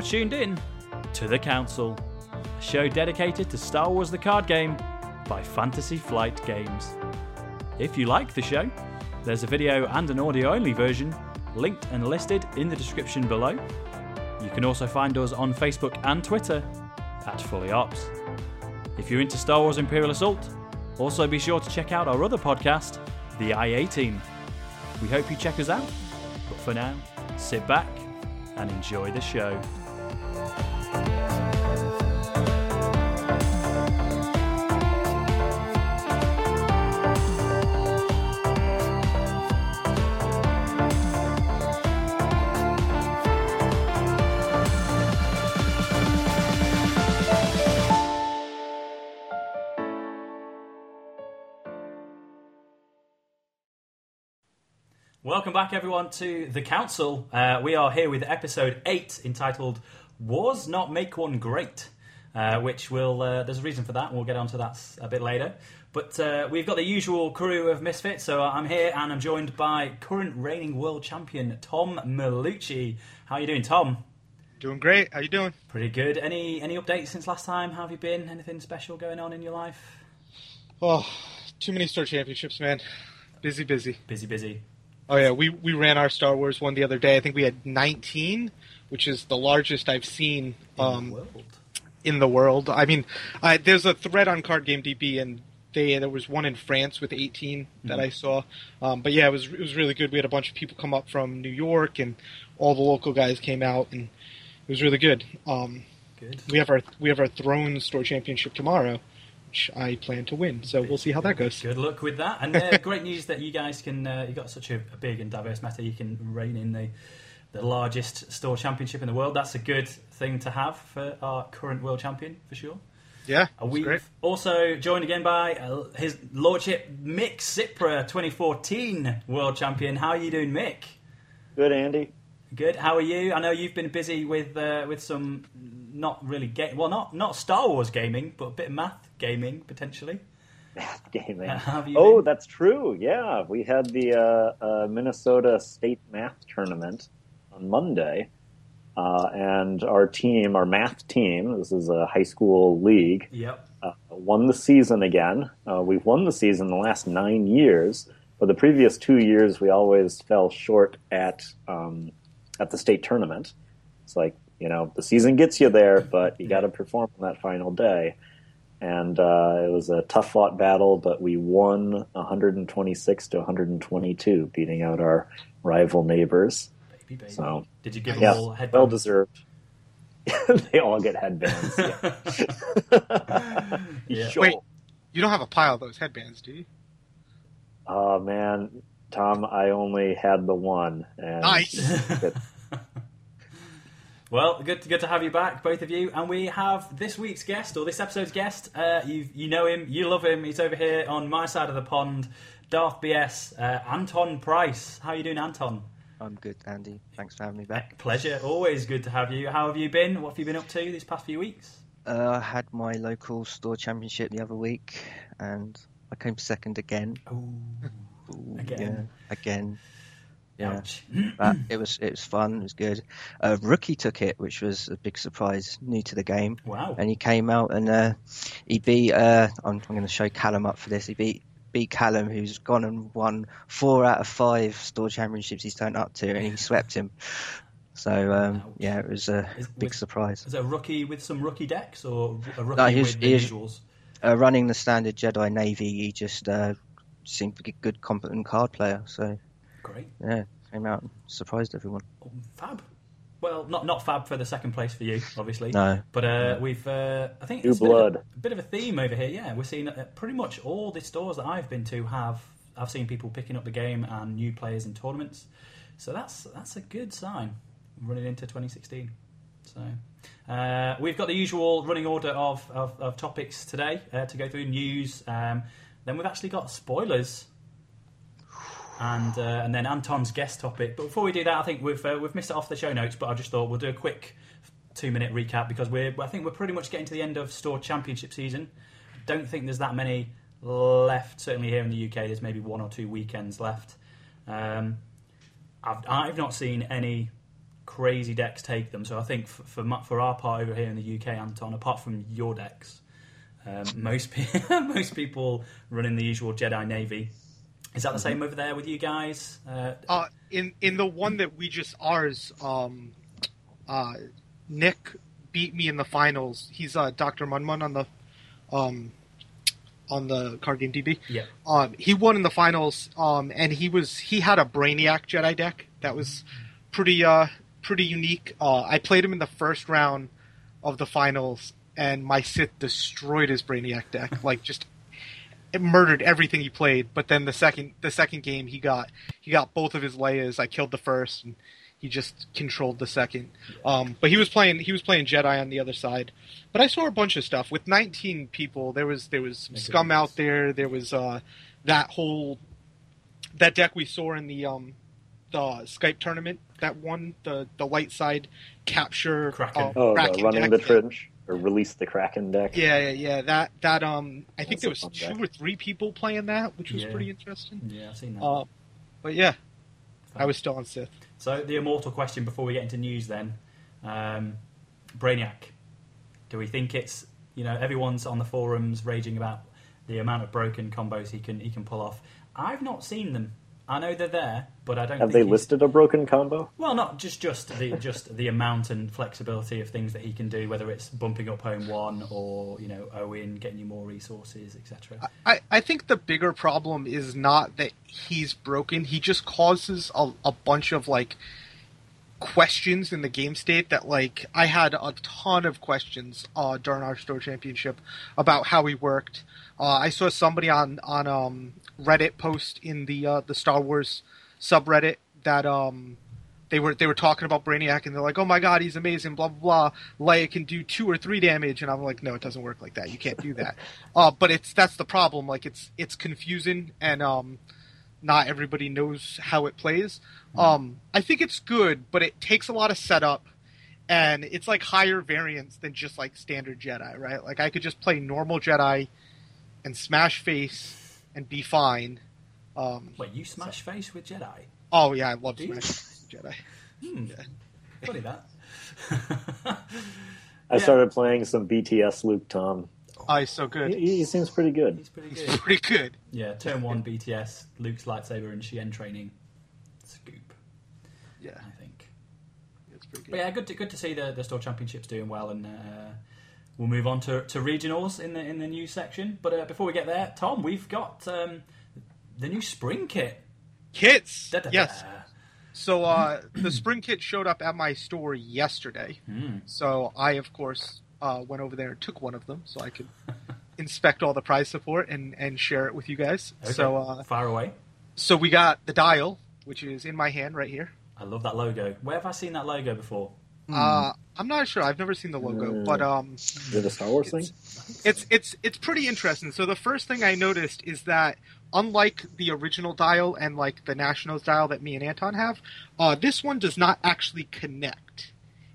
You're tuned in to The Council, a show dedicated to Star Wars the card game by Fantasy Flight Games. If you like the show, there's a video and an audio only version linked and listed in the description below. You can also find us on Facebook and Twitter at Fully Ops. If you're into Star Wars Imperial Assault, also be sure to check out our other podcast, The IA Team. We hope you check us out, but for now, sit back and enjoy the show. Welcome back, everyone, to the Council. Uh, we are here with episode 8 entitled Wars Not Make One Great, uh, which will, uh, there's a reason for that, and we'll get onto that a bit later. But uh, we've got the usual crew of Misfits, so I'm here and I'm joined by current reigning world champion Tom Malucci. How are you doing, Tom? Doing great. How are you doing? Pretty good. Any any updates since last time? How have you been? Anything special going on in your life? Oh, too many store championships, man. Busy, busy. Busy, busy. Oh yeah, we we ran our Star Wars one the other day. I think we had 19, which is the largest I've seen In um, the world. in the world. I mean, I, there's a thread on Card Game DB, and they there was one in France with 18 that Mhm. I saw. Um, but yeah, it was it was really good. We had a bunch of people come up from New York, and all the local guys came out, and it was really good. Um, Good. we have our we have our Throne Store Championship tomorrow, which I plan to win. So we'll see how that goes. Good luck with that. And uh, great news that you guys can, uh, you've got such a, a big and diverse meta, you can reign in the, the largest store championship in the world. That's a good thing to have for our current world champion, for sure. Yeah, Uh, We've great. also joined again by uh, his lordship Mick Cipra, 2014 world champion. How are you doing, Mick? Good, Andy. Good. How are you? I know you've been busy with uh, with some not really ga- well, not not Star Wars gaming, but a bit of math gaming potentially. Math gaming. Uh, how have you Oh, been? that's true. Yeah, we had the uh, uh, Minnesota State Math Tournament on Monday, uh, and our team, our math team, this is a high school league, Yep. uh, won the season again. Uh, we've won the season the last nine years, but the previous two years we always fell short at um, at the state tournament. It's like you know the season gets you there, but you got to perform on that final day. And uh, it was a tough fought battle, but we won 126 to 122, beating out our rival neighbors. Baby, baby. So Did you give them yes, all headbands? well deserved. they all get headbands. Yeah. Yeah. Sure. Wait. You don't have a pile of those headbands, do you? Oh man, Tom, I only had the one. And Nice. it- Well, good, good to have you back, both of you. And we have this week's guest, or this episode's guest. Uh, you, you know him, you love him. He's over here on my side of the pond. Darth BS, uh, Anton Price. How are you doing, Anton? I'm good, Andy. Thanks for having me back. Pleasure. Always good to have you. How have you been? What have you been up to these past few weeks? Uh, I had my local store championship the other week, and I came second again. Ooh, Ooh, Again? yeah, again. Yeah, but it was it was fun. It was good. A Rookie took it, which was a big surprise, new to the game, Wow. and he came out and uh, he beat. Uh, I'm, I'm going to show Callum up for this. He beat beat Callum, who's gone and won four out of five store championships he's turned up to, and he swept him. So um, yeah, it was a Is- big was- surprise. Is it a rookie with some rookie decks, or a rookie No, he was- with the he was- visuals? uh, running the standard Jedi Navy, he just uh, seemed to be a good, competent card player. So Great. yeah, came out and surprised everyone. Oh, fab. Well, not not fab for the second place for you, obviously. No, But uh, we've, uh, I think New it's a bit, of blood. a, a bit of a theme over here. Yeah, we're seeing uh, pretty much all the stores that I've been to have. I've seen people picking up the game and new players in tournaments. So that's that's a good sign running into 2016. So uh, we've got the usual running order of, of, of topics today uh, to go through news. Um, then we've actually got spoilers and uh, and then Anton's guest topic. But before we do that, I think we've uh, we've missed it off the show notes. But I just thought we'll do a quick two minute recap because we're I think we're pretty much getting to the end of store championship season. Don't think there's that many left. Certainly here in the UK, there's maybe one or two weekends left. Um, I've I've not seen any crazy decks take them. So I think for for, for our part over here in the UK, Anton, apart from your decks, um, most pe- most people running the usual Jedi Navy. Is that the same over there with you guys? Uh, Uh, in in the one that we just ours, um, uh, Nick beat me in the finals. He's uh, Doctor Munmun on the um, on the card game DB. yeah. Um, he won in the finals, um, and he was he had a Brainiac Jedi deck that was pretty uh, pretty unique. Uh, I played him in the first round of the finals, and my Sith destroyed his Brainiac deck, like just it murdered everything he played. But then the second the second game, he got he got both of his Leias. I killed the first, and he just controlled the second. Um, but he was playing he was playing Jedi on the other side. But I saw a bunch of stuff with 19 people. There was there was some scum out there. There was uh, that whole that deck we saw in the um, the Skype tournament. That one, the the light side capture Kraken. uh, Oh, Kraken the running deck. the trench or release the Kraken deck. Yeah, yeah, yeah. That that um, I think That's there was two deck. or three people playing that, which was Yeah. pretty interesting. Yeah, I've seen that. Uh, but yeah, I was still on Sith. So the immortal question before we get into news, then, um, Brainiac. Do we think it's you know everyone's on the forums raging about the amount of broken combos he can he can pull off? I've not seen them. I know they're there, but I don't. Have think they he's- listed a broken combo? Well, not just just the just the amount and flexibility of things that he can do, whether it's bumping up home one or you know Owen getting you more resources, etc. I, I think the bigger problem is not that he's broken. He just causes a, a bunch of like questions in the game state that like I had a ton of questions uh, during our store championship about how he worked. Uh, I saw somebody on on um, Reddit post in the uh, the Star Wars subreddit that um, they were they were talking about Brainiac and they're like, oh my god, he's amazing, blah blah blah. Leia can do two or three damage, and I'm like, no, it doesn't work like that. You can't do that. uh, but it's that's the problem. Like it's it's confusing and um, not everybody knows how it plays. Um, I think it's good, but it takes a lot of setup. And it's like higher variance than just like standard Jedi, right? Like I could just play normal Jedi and smash face and be fine. Um, Wait, you smash face with Jedi? oh yeah, I love Do smash face with Jedi. Hmm. Yeah. Funny that. I Yeah. started playing some BTS Luke Tom. Oh, he's so good. he seems pretty good. He's pretty He's good. pretty good. Yeah, turn one BTS, Luke's lightsaber and Shien training. Scoop, Yeah, I think. it's pretty But good. yeah, good to good to see the the store championships doing well, and uh, we'll move on to, to regionals in the in the news section. But uh, before we get there, Tom, we've got um, the new spring kit. Kits. Da-da-da. Yes. So uh, the spring kit showed up at my store yesterday. Hmm. So I, of course, uh, went over there and took one of them so I could inspect all the prize support and, and share it with you guys. Okay. So uh, far away. so we got the dial, which is in my hand right here. I love that logo. Where have I seen that logo before? Uh, I'm not sure. I've never seen the logo, Mm. but um, Is it a Star Wars thing? it's it's it's pretty interesting. So the first thing I noticed is that unlike the original dial and like the Nationals dial that me and Anton have, uh, this one does not actually connect.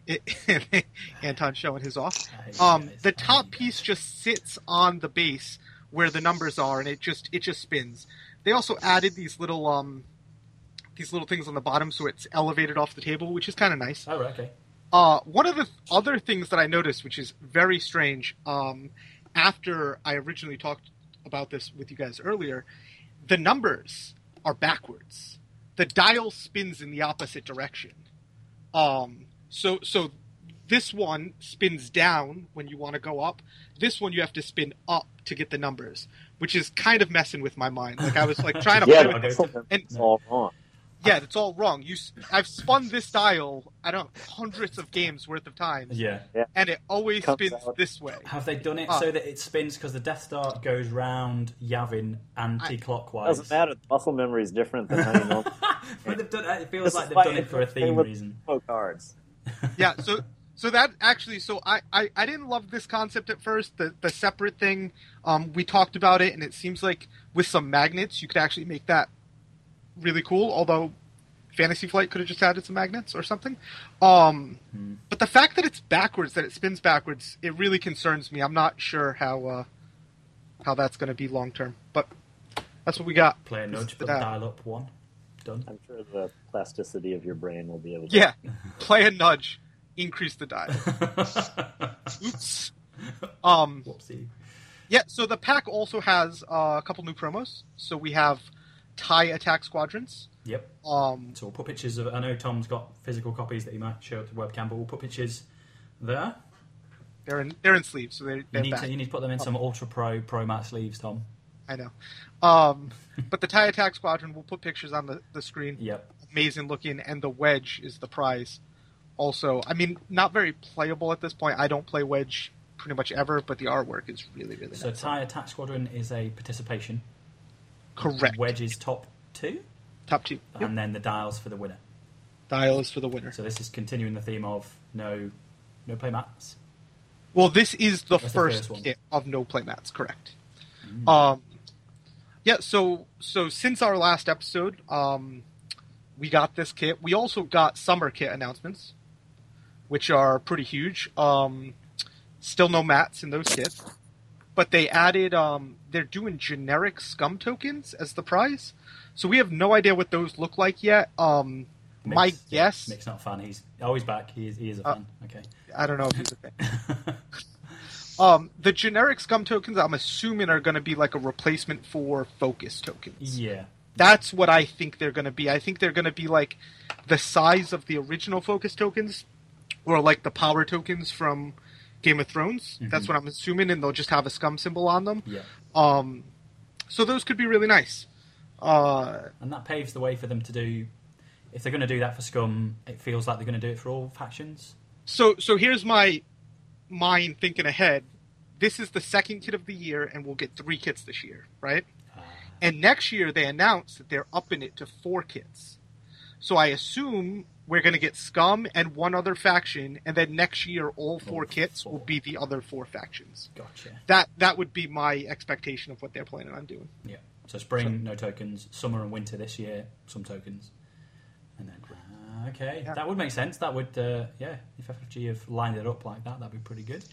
It, Anton showing his off. Um, the top piece just sits on the base where the numbers are, and it just it just spins. They also added these little um these little things on the bottom, so it's elevated off the table, which is kind of nice. Oh, okay. Uh, one of the other things that I noticed, which is very strange, um, after I originally talked about this with you guys earlier, the numbers are backwards. The dial spins in the opposite direction. Um, so so this one spins down when you want to go up. This one you have to spin up to get the numbers, which is kind of messing with my mind. Like I was like trying to Yeah, play with that's Okay. all- and it's all wrong. yeah, it's all wrong. You, s- I've spun this dial, I don't, hundreds of games worth of times, Yeah. and it always Comes spins out. this way. Have they done it Ah. so that it spins because the Death Star goes round Yavin anti-clockwise? Doesn't matter. The muscle memory is different than how you know but they've done, it feels This like they've done it for a theme reason. info cards. Yeah, so so that actually, so I, I, I didn't love this concept at first. The the separate thing, um, we talked about it, and it seems like with some magnets you could actually make that really cool. Although Fantasy Flight could have just added some magnets or something. Um, Hmm. but the fact that it's backwards, that it spins backwards, it really concerns me. I'm not sure how uh, how that's going to be long term, but that's what we got. Play a This is nudge, but dial. dial up one. Done. I'm sure the plasticity of your brain will be able to. Yeah, play a nudge, increase the die. Oops. Um, Whoopsie. yeah, so the pack also has uh, a couple new promos. So we have TIE Attack Squadrons. Yep. Um, So we'll put pictures of. I know Tom's got physical copies that he might show up to webcam, but we'll put pictures there. they're in they're in sleeves, so they're, You they're need back. to you need to put them in some Ultra Pro Pro-Matte sleeves, Tom. I know. Um, but the Thai Attack Squadron, we'll put pictures on the, the screen. Yep. Amazing looking, and the Wedge is the prize. Also, I mean, not very playable at this point. I don't play Wedge pretty much ever, but the artwork is really, really So nice. TIE Attack Squadron is a participation. Correct. Wedge is top two, Top two. Yep. and then the dials for the winner. Dial is for the winner. So this is continuing the theme of no, no play mats. Well, this is the That's the first, first one. of no playmats, correct? Mm. Um, yeah. So so since our last episode, um, we got this kit. We also got summer kit announcements, which are pretty huge. Um, still no mats in those kits, but they added. Um, they're doing generic scum tokens as the prize. So we have no idea what those look like yet. Um, my Mick's- guess, Mick's not a fan. He's always back. He is, he is a Uh, fan. Okay. I don't know if he's a fan. Um, the generic scum tokens, I'm assuming, are going to be like a replacement for focus tokens. yeah. That's what I think they're going to be. I think they're going to be like the size of the original focus tokens, or like the power tokens from Game of Thrones. That's what I'm assuming, and they'll just have a scum symbol on them. Yeah. Um, so those could be really nice. Uh, And that paves the way for them to do. If they're going to do that for Scum, it feels like they're going to do it for all factions. so so here's my mind thinking ahead. This is the second kit of the year, and we'll get three kits this year, right? And next year they announced that they're upping it to four kits. So I assume we're going to get Scum and one other faction, and then next year all four kits four. will be the other four factions. gotcha. That that would be my expectation of what they're planning on doing. Yeah. So spring, no tokens. Summer and winter this year, some tokens. And then, uh, okay, Yeah. that would make sense. That would, uh, yeah, if FFG have lined it up like that, that'd be pretty good.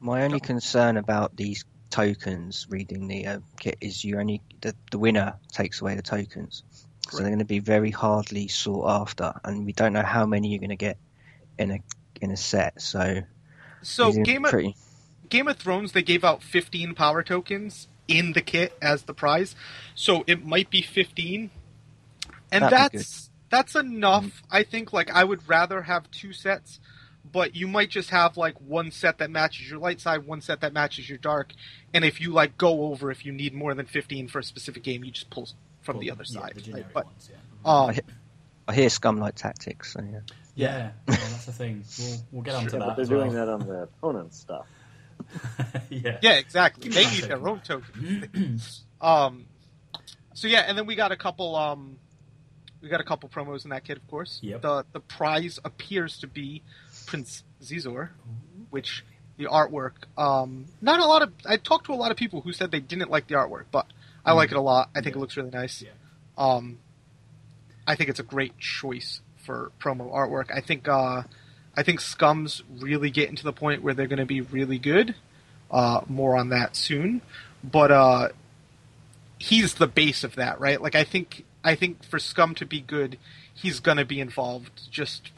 My only concern about these tokens reading the uh, kit is you only the, the winner takes away the tokens, so they're going to be very hardly sought after, and we don't know how many you're going to get in a in a set. So, So Game of pretty, Game of Thrones they gave out 15 power tokens in the kit as the prize. So it might be 15. And That'd that's that's enough. I think like I would rather have two sets, but you might just have like one set that matches your light side, one set that matches your dark, and if you like go over if you need more than 15 for a specific game, you just pull from the other yeah, side. the right? But ones, yeah. um, I, he- I hear scum like tactics. So yeah. Yeah, yeah, that's the thing. We'll, we'll get onto Yeah, that. but they're as well. doing that on the opponent's stuff. yeah. Yeah, exactly. They Classic. need their own tokens. um, so yeah, and then we got a couple. Um, we got a couple promos in that kit, of course. Yep. The the prize appears to be Prince Xizor, which the artwork. Um, not a lot of. I talked to a lot of people who said they didn't like the artwork, but I like it a lot. I think it looks really nice. Yeah. Um, I think it's a great choice for promo artwork. I think. Uh, I think Scum's really getting to the point where they're going to be really good. Uh, more on that soon, but uh, he's the base of that, right? Like I think I think for Scum to be good, he's going to be involved. Just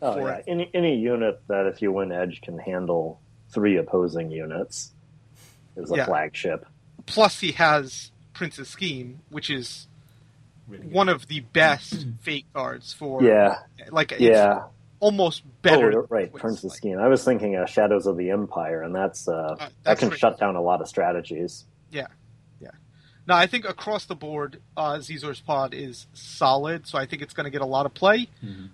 Oh for yeah, any any unit that if you win edge can handle three opposing units is a Yeah. flagship. plus he has Prince's Scheme, which is Really one of the best fate cards for Yeah, like it's yeah. almost better. oh, right, Prince's like- Scheme. I was thinking uh, Shadows of the Empire, and that's uh, that that's can right. shut down a lot of strategies. Yeah. Yeah. Now, I think across the board, uh, Xizor's pod is solid, so I think it's going to get a lot of play Mhm.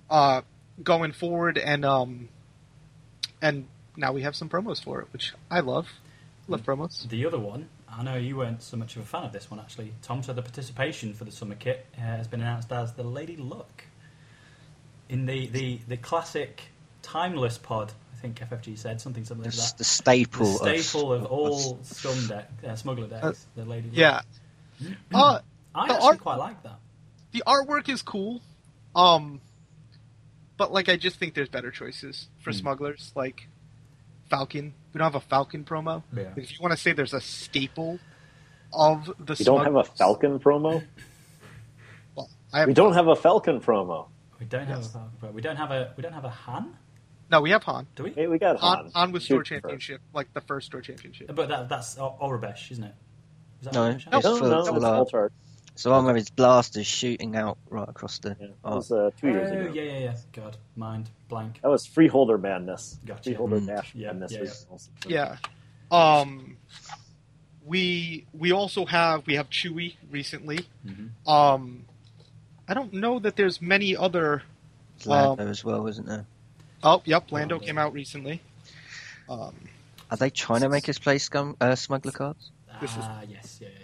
Uh, going forward, and um, and now we have some promos for it, which I love. Love promos. The other one, I know you weren't so much of a fan of this one actually. Tom said the participation for the summer kit uh, has been announced as the Lady Luck. In the, the, the classic timeless pod, I think FFG said something something The, like that. the staple, the staple of, of all scum deck, uh, smuggler decks, the Lady Luck. Yeah. Uh, I actually art- quite like that. the artwork is cool, um, but like I just think there's better choices for Hmm. smugglers, like Falcon. We don't have a Falcon promo. Yeah. If you want to say there's a staple of the You don't have a Falcon promo? Well, I have We don't have a Falcon promo. We don't have Yes. a Falcon Pro. We don't have a we don't have a Han, no, we have Han. do we? Hey, we got Han. Han, Han was store Shoot first. championship, like the first store championship. But that, that's O- Aurebesh, isn't it? Is that No, Aurebesh? it's No, full- no, full it's art. full chart. So one where his blasters shooting out right across the. Yeah, that Oh, was uh, two years Oh, ago. yeah, yeah, yeah. God, mind blank. That was Freeholder Madness. Gotcha. Freeholder Mm. Dash Yeah, Madness. yeah, yeah. Yeah. Um, we we also have we have Chewy recently. Mhm. Um, I don't know that there's many other. Lando as well, isn't there? Oh, yep, Lando Oh, yeah. came out recently. Um, Are they trying to make us play scum uh, smuggler cards? This is- Ah, yes, yeah, yeah, yeah.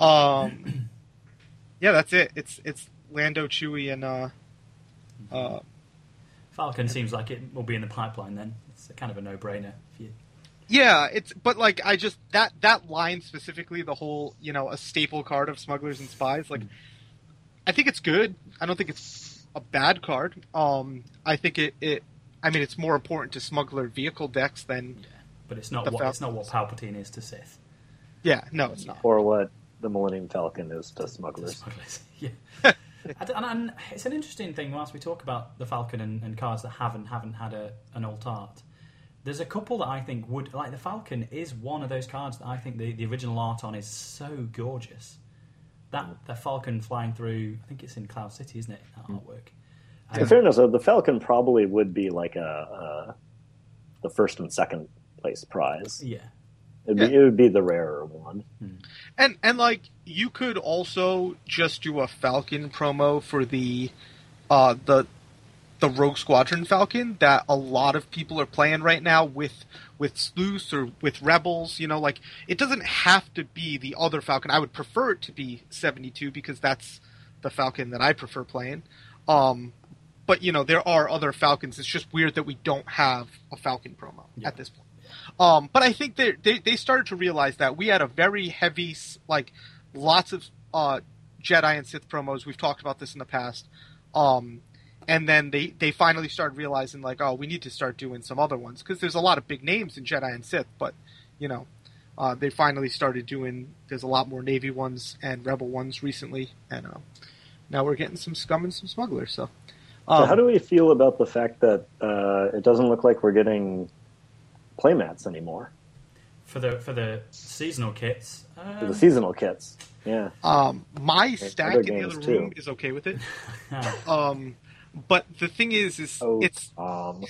Um, yeah, that's it. It's it's Lando, Chewy, and uh, uh, Falcon seems like it will be in the pipeline. Then it's a kind of a no-brainer. If you, yeah, it's but like I just that that line specifically, the whole you know a staple card of smugglers and spies. Like, I think it's good. I don't think it's a bad card. Um, I think it it. I mean, it's more important to smuggler vehicle decks than yeah, but it's not The what it's not what Palpatine is to Sith. yeah. No, it's not. Or what the Millennium Falcon is to smugglers. Smugglers. yeah. and, and, and it's an interesting thing whilst we talk about the Falcon and, and cards that haven't haven't had a, an alt art. There's a couple that I think would like the Falcon is one of those cards that I think the, the original art on is so gorgeous. That mm. the Falcon flying through, I think it's in Cloud City, isn't it? That mm. artwork. In um, fairness, though, the Falcon probably would be like a, uh the first and second place prize. yeah, It'd be, It would be the rarer one. And and like you could also just do a Falcon promo for the uh the the Rogue Squadron Falcon that a lot of people are playing right now with with Sleuths or with Rebels, you know, like it doesn't have to be the other Falcon. I would prefer it to be 72 because that's the Falcon that I prefer playing. Um but you know, there are other Falcons. It's just weird that we don't have a Falcon promo Yeah. at this point. Um, but I think they, they they started to realize that we had a very heavy, like, lots of uh, Jedi and Sith promos. We've talked about this in the past. Um, and then they, they finally started realizing, like, oh, we need to start doing some other ones because there's a lot of big names in Jedi and Sith. But you know, uh, they finally started doing. There's a lot more Navy ones and Rebel ones recently, and uh, now we're getting some scum and some smugglers. So, So um, how do we feel about the fact that uh, it doesn't look like we're getting playmats anymore for the for the seasonal kits. for the Um, seasonal kits? Yeah. um, my stack in the games, other too. room is okay with it. Um, but the thing is, is Oh, it's um,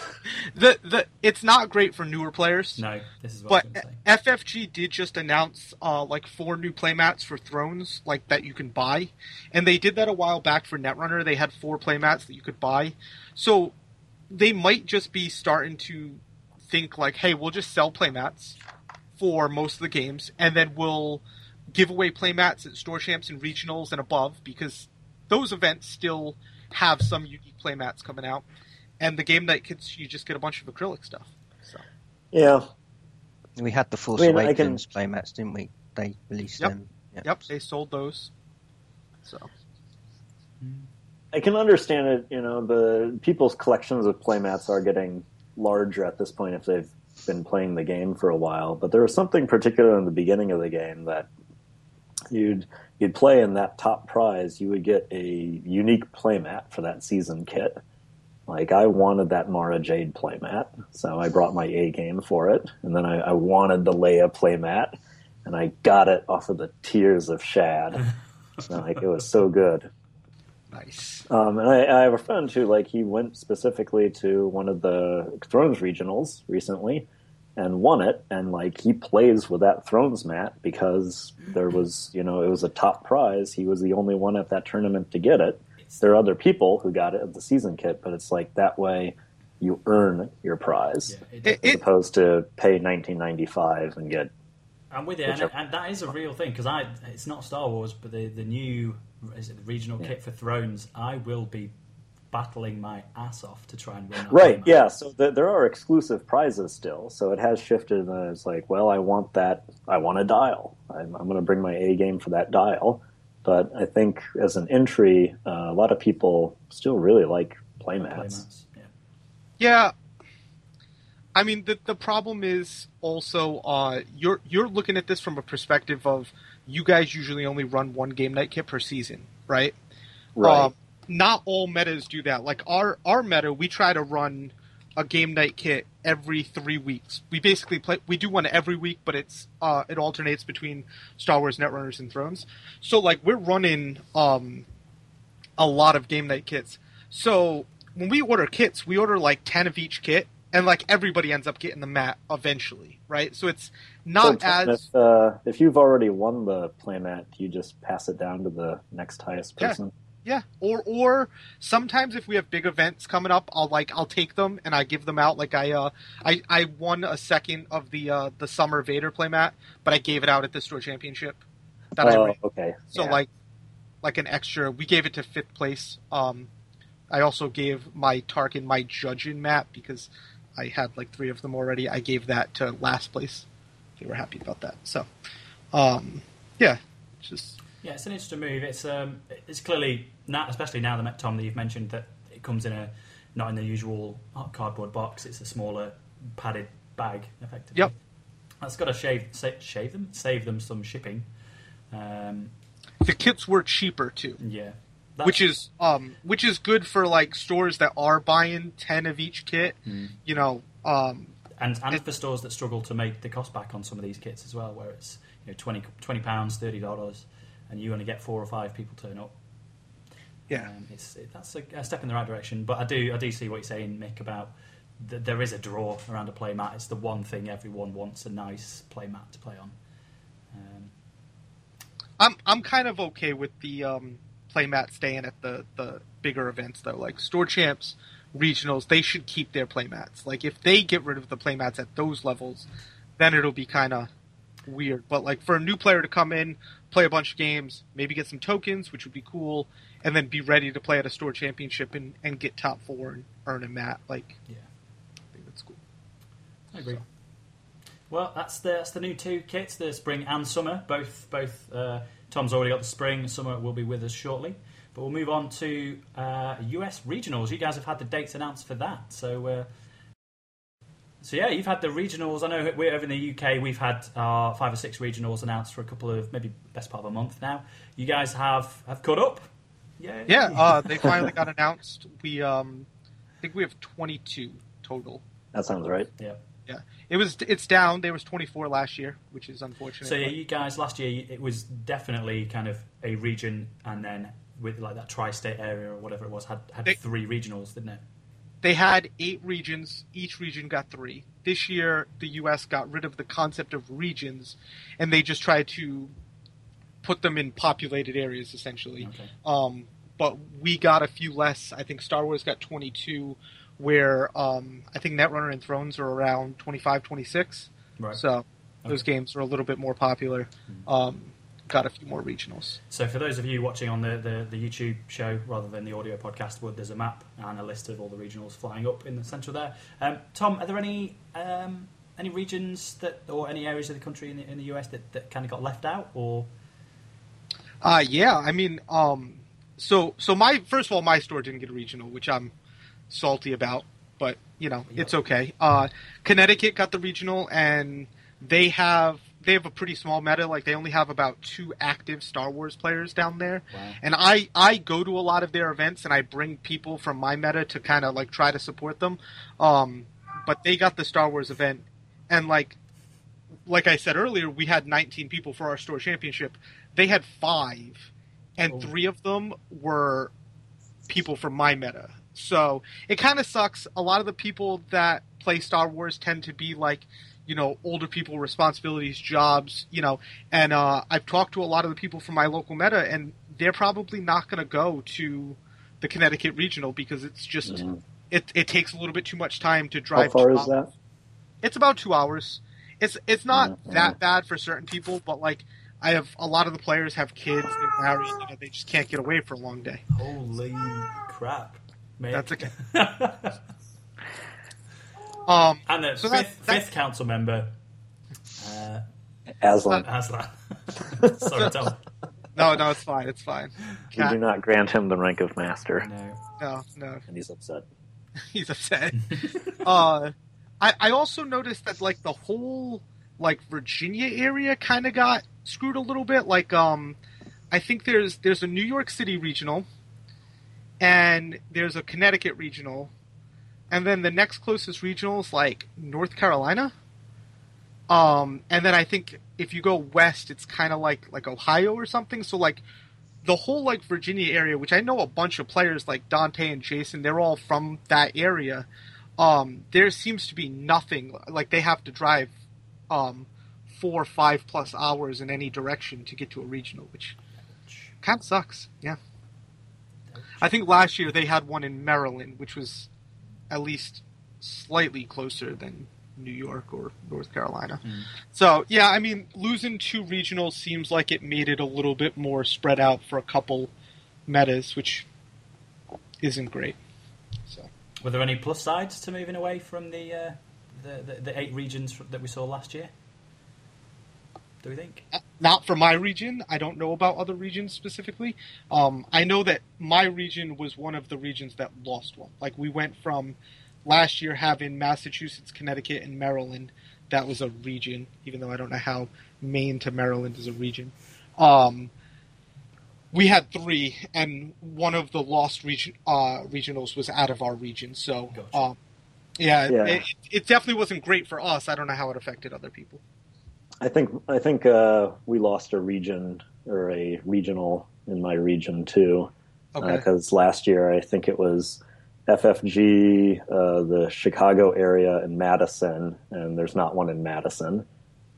the the it's not great for newer players. no, this is what But was going to say. FFG did just announce uh, like four new playmats for Thrones, like that you can buy, and they did that a while back for Netrunner. They had four playmats that you could buy, so they might just be starting to think like, hey, we'll just sell playmats for most of the games, and then we'll give away playmats at store champs and regionals and above because those events still have some unique playmats coming out, and the game night kits you just get a bunch of acrylic stuff. So. yeah. We had the Force I mean, I can- playmats, didn't we? They released Yep. them. Yeah. Yep, they sold those. So I can understand it. You know, the people's collections of playmats are getting larger at this point if they've been playing the game for a while. But there was something particular in the beginning of the game that you'd you'd play in that top prize, you would get a unique playmat for that season kit. Like I wanted that Mara Jade playmat, so I brought my A game for it, and then I, I wanted the Leia playmat, and I got it off of the Tears of Shad. like it was so good. Nice. Um, and I, I have a friend who, like, he went specifically to one of the Thrones regionals recently and won it. And, like, he plays with that Thrones mat because there was, you know, it was a top prize. He was the only one at that tournament to get it. There are other people who got it at the season kit, but it's like that way you earn your prize Yeah, it, It- as opposed to pay 1995 and get. I'm with you, and, and that is a real thing because I it's not Star Wars, but the the new is it the regional kit for Thrones. I will be battling my ass off to try and win. That Right, playmat. yeah. So th- there are exclusive prizes still. So it has shifted. And it's like, well, I want that. I want a dial. I'm, I'm going to bring my A game for that dial. But I think as an entry, uh, a lot of people still really like playmats. Playmats, Yeah. Yeah. I mean the the problem is also uh you're you're looking at this from a perspective of you guys usually only run one game night kit per season. right? Right. Um, not all metas do that. Like our our meta, we try to run a game night kit every three weeks. We basically play. We do one every week, but it's uh, it alternates between Star Wars Netrunners and Thrones. So like we're running um, a lot of game night kits. So when we order kits, we order like ten of each kit, and like everybody ends up getting the mat eventually, right? So it's not Tom, as if, uh, if you've already won the playmat, you just pass it down to the next highest person? Yeah, or or sometimes if we have big events coming up, I'll like I'll take them and I give them out. Like I uh I, I won a second of the uh the summer Vader playmat, but I gave it out at the store championship. That I oh, ran. okay. So yeah. like like an extra, we gave it to fifth place. Um, I also gave my Tarkin my judging mat because I had like three of them already. I gave that to last place. They were happy about that. So, um, yeah, just Yeah, it's an interesting move. It's um, it's clearly now, especially now that Tom that you've mentioned that it comes in a not in the usual cardboard box. It's a smaller padded bag, effectively. Yep. That's got to shave sa- shave them, save them some shipping. Um, the kits were cheaper too. yeah, That's- which is um which is good for like stores that are buying 10 of each kit Hmm. you know um and and it- for stores that struggle to make the cost back on some of these kits as well, where it's you know 20 pounds, thirty dollars, and you only get four or five people turn up. yeah Um, it's it, that's a, a step in the right direction. But I do I do see what you're saying, Mick, about th- there is a draw around a playmat. It's the one thing everyone wants a nice playmat to play on. Um, i'm i'm kind of okay with the um playmat staying at the the bigger events though. Like store champs regionals they should keep their playmats. Like if they get rid of the playmats at those levels then it'll be kind of weird. But like for a new player to come in play a bunch of games maybe get some tokens which would be cool and then be ready to play at a store championship and, and get top four and earn a mat like yeah, i think that's cool. I agree. Well, that's the that's the new two kits, the spring and summer. Both both uh, Tom's already got the spring. Summer will be with us shortly. But we'll move on to uh, US regionals. You guys have had the dates announced for that. So, uh, so yeah, you've had the regionals. I know we're over in the UK. We've had our five or six regionals announced for a couple of maybe best part of a month now. You guys have have caught up. Yeah, Yeah, uh, they finally got announced. We, um, I think we have 22 total. that sounds right. yeah. Yeah, it was. It's down. There was 24 last year, which is unfortunate. So yeah, you guys last year it was definitely kind of a region, and then with like that tri-state area or whatever it was had had They- three regionals, didn't it? they had eight regions. Each region got three. This year, the U.S. got rid of the concept of regions, and they just tried to put them in populated areas, essentially. Okay. Um, but we got a few less. I think Star Wars got 22, where um, I think Netrunner and Thrones are around 25, 26. Right. So those Okay. games are a little bit more popular. Um, got a few more regionals. So for those of you watching on the, the, the YouTube show rather than the audio podcast, well, there's a map and a list of all the regionals flying up in the centre there. Um, Tom, are there any um, any regions that or any areas of the country in the, in the US that, that kind of got left out, or Uh, yeah, I mean, um, so so my first of all, my store didn't get a regional, which I'm salty about, but you know, Yeah. it's okay. Uh, Connecticut got the regional, and they have they have a pretty small meta. Like they only have about two active Star Wars players down there. Wow. And I I go to a lot of their events, and I bring people from my meta to kind of like try to support them. Um, but they got the Star Wars event, and like like I said earlier, we had 19 people for our store championship. They had five, and Oh. three of them were people from my meta. So it kind of sucks. A lot of the people that play Star Wars tend to be like, you know, older people, responsibilities, jobs, you know. And uh, I've talked to a lot of the people from my local meta, and they're probably not going to go to the Connecticut regional because it's just Mhm. it, it takes a little bit too much time to drive. How drive. far two is hours. that? It's about two hours. It's it's not Mhm. that bad for certain people, but like I have a lot of the players have kids, they're married, you know, they just can't get away for a long day. holy crap, mate. That's okay. Um, and the So fifth, that- that- fifth council member, uh, Aslan, Aslan. Sorry, Tom. no, no, it's fine, it's fine. we Cat- do not grant him the rank of master, No. no, no, and he's upset. he's upset. uh, I I also noticed that like the whole like Virginia area kind of got screwed a little bit. Like um, I think there's there's a New York City regional, and there's a Connecticut regional, and then the next closest regional is like North Carolina. Um, and then I think if you go west, it's kind of like like Ohio or something. So like the whole like Virginia area, which I know a bunch of players like Dante and Jason, they're all from that area. Um, there seems to be nothing like they have to drive um, four or five plus hours in any direction to get to a regional, which kind of sucks. Yeah, I think last year they had one in Maryland, which was at least slightly closer than New York or North Carolina. Mm. So yeah, I mean, losing two regionals seems like it made it a little bit more spread out for a couple metas, which isn't great. So Were there any plus sides to moving away from the uh, the, the, the eight regions that we saw last year? Do we think? not for my region. I don't know about other regions specifically. Um, I know that my region was one of the regions that lost one. Like we went from last year having Massachusetts, Connecticut, and Maryland. That was a region, even though I don't know how Maine to Maryland is a region. Um, we had three, and one of the lost region uh, regionals was out of our region. So, Gotcha. um, yeah, Yeah. It, it definitely wasn't great for us. I don't know how it affected other people. I think I think uh, we lost a region or a regional in my region too. Okay. Because last year I think it was FFG, uh, the Chicago area, and Madison, and there's not one in Madison.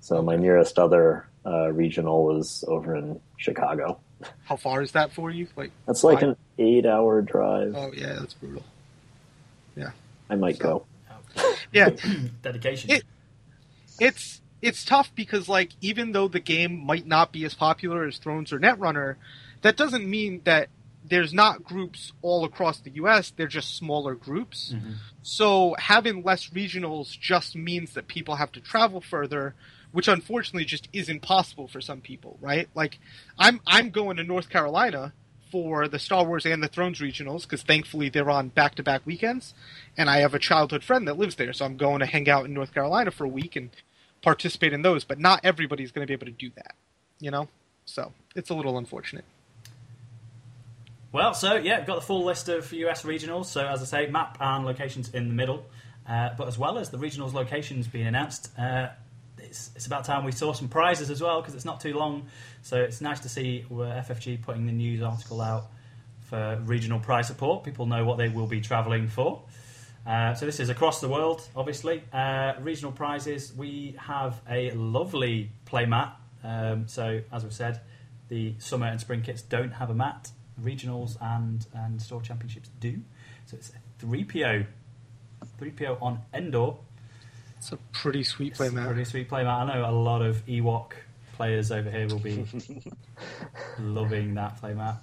So my nearest other uh, regional was over in Chicago. how far is that for you? Like, That's like Fine. an eight-hour drive. oh yeah, that's brutal. Yeah, I might go. Yeah, Dedication. It- it's it's tough because like even though the game might not be as popular as Thrones or Netrunner, that doesn't mean that there's not groups all across the U.S. They're just smaller groups. Mhm. So having less regionals just means that people have to travel further, which unfortunately just isn't possible for some people, right? Like I'm I'm going to North Carolina for the Star Wars and the Thrones regionals because thankfully they're on back-to-back weekends, and I have a childhood friend that lives there, so I'm going to hang out in North Carolina for a week and participate in those. But not everybody's going to be able to do that, you know. So it's a little unfortunate. Well, so yeah, we've got the full list of US regionals. So as I say, map and locations in the middle. Uh, but as well as the regionals locations being announced, uh, it's, it's about time we saw some prizes as well because it's not too long. So it's nice to see uh, FFG putting the news article out for regional prize support. People know what they will be travelling for. Uh, so this is across the world, obviously. Uh, regional prizes. We have a lovely play mat. Um, so as we've said, the summer and spring kits don't have a mat. Regionals and and store championships do. So it's a three PO, three PO on Endor. It's a pretty sweet play, a man. Pretty sweet play mat. I know a lot of Ewok players over here will be loving that play mat.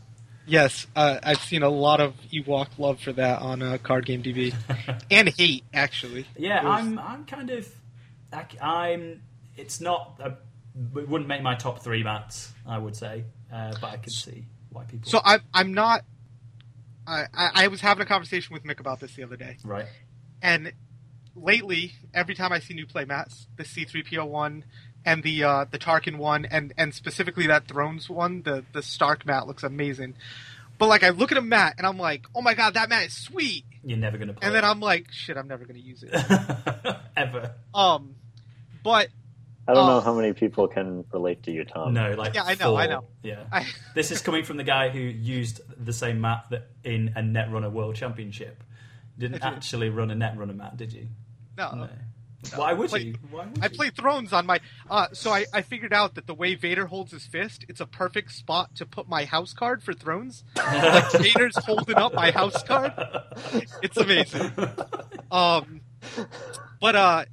Yes, uh, I've seen a lot of Ewok love for that on uh, Card Game DB, and hate actually. Yeah, was- I'm. I'm kind of. I, I'm. It's not. A, it wouldn't make my top three mats. I would say, uh, but I could see why people. So I'm I'm not. I, I I was having a conversation with Mick about this the other day, right. and lately, every time I see new play mats, the C3PO one and the uh, the Tarkin one, and and specifically that Thrones one, the the Stark mat looks amazing. But like I look at a mat and I'm like, oh my god, that mat is sweet, You're never going to play. and then it. I'm like, shit, I'm never gonna use it. ever. um, but I don't know how many people can relate to you, Tom. No, like Yeah, I know, I know. Yeah. I This is coming from the guy who used the same mat that in a Netrunner World Championship. Didn't did. actually run a Netrunner mat, did you? no. No. Why would Like, you? Why would I play Thrones on my. Uh, so I, I figured out that the way Vader holds his fist, it's a perfect spot to put my house card for Thrones. like Vader's holding up my house card. It's amazing. Um, but uh,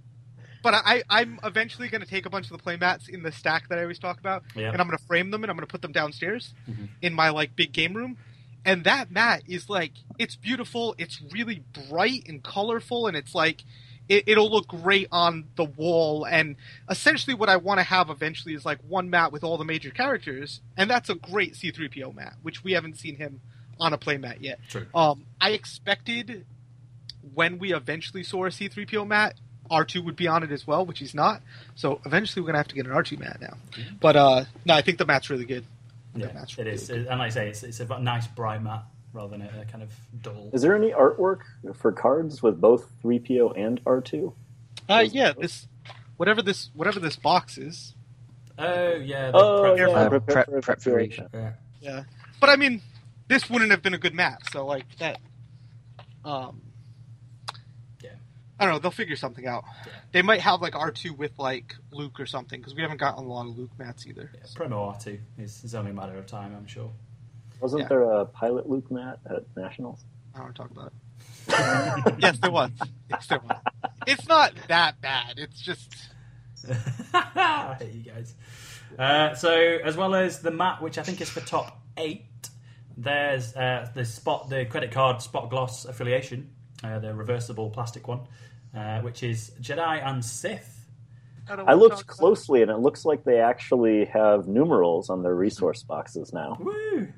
but I I'm eventually going to take a bunch of the playmats in the stack that I always talk about, Yeah. and I'm going to frame them and I'm going to put them downstairs Mhm. in my like big game room. And that mat is like it's beautiful. It's really bright and colorful, and it's like it, it'll look great on the wall. And essentially, what I want to have eventually is like one mat with all the major characters, and that's a great C3PO mat, which we haven't seen him on a playmat yet. True. Um, I expected when we eventually saw a C3PO mat, R2 would be on it as well, which he's not. So eventually, we're gonna have to get an R2 mat now. But uh, no, I think the mat's really good. Yeah, it is. And like I say, it's, it's a nice bright matte rather than a, a kind of dull. Is there any artwork for cards with both 3PO and R2? Uh, yeah, this whatever this whatever this box is. Oh yeah. The Oh, prep- yeah. Uh, prep- prep, prep- prep for prep- each. yeah. Yeah, but I mean, this wouldn't have been a good map. So like that. Um. Yeah. I don't know. They'll figure something out. Yeah. They might have like R two with like Luke or something because we haven't gotten a lot of Luke mats either. Yeah, Promo R2 is, is only a matter of time, I'm sure. Wasn't Yeah. there a pilot Luke mat at Nationals? I don't want to talk about it. yes, there was. Yes, there was. It's not that bad. It's just I hate you guys. Uh, so, as well as the map, which I think is for top eight, there's uh, the spot, the credit card spot gloss affiliation, uh, the reversible plastic one, uh, which is Jedi and Sith. don't I looked talk about closely, and it looks like they actually have numerals on their resource boxes now. Woo!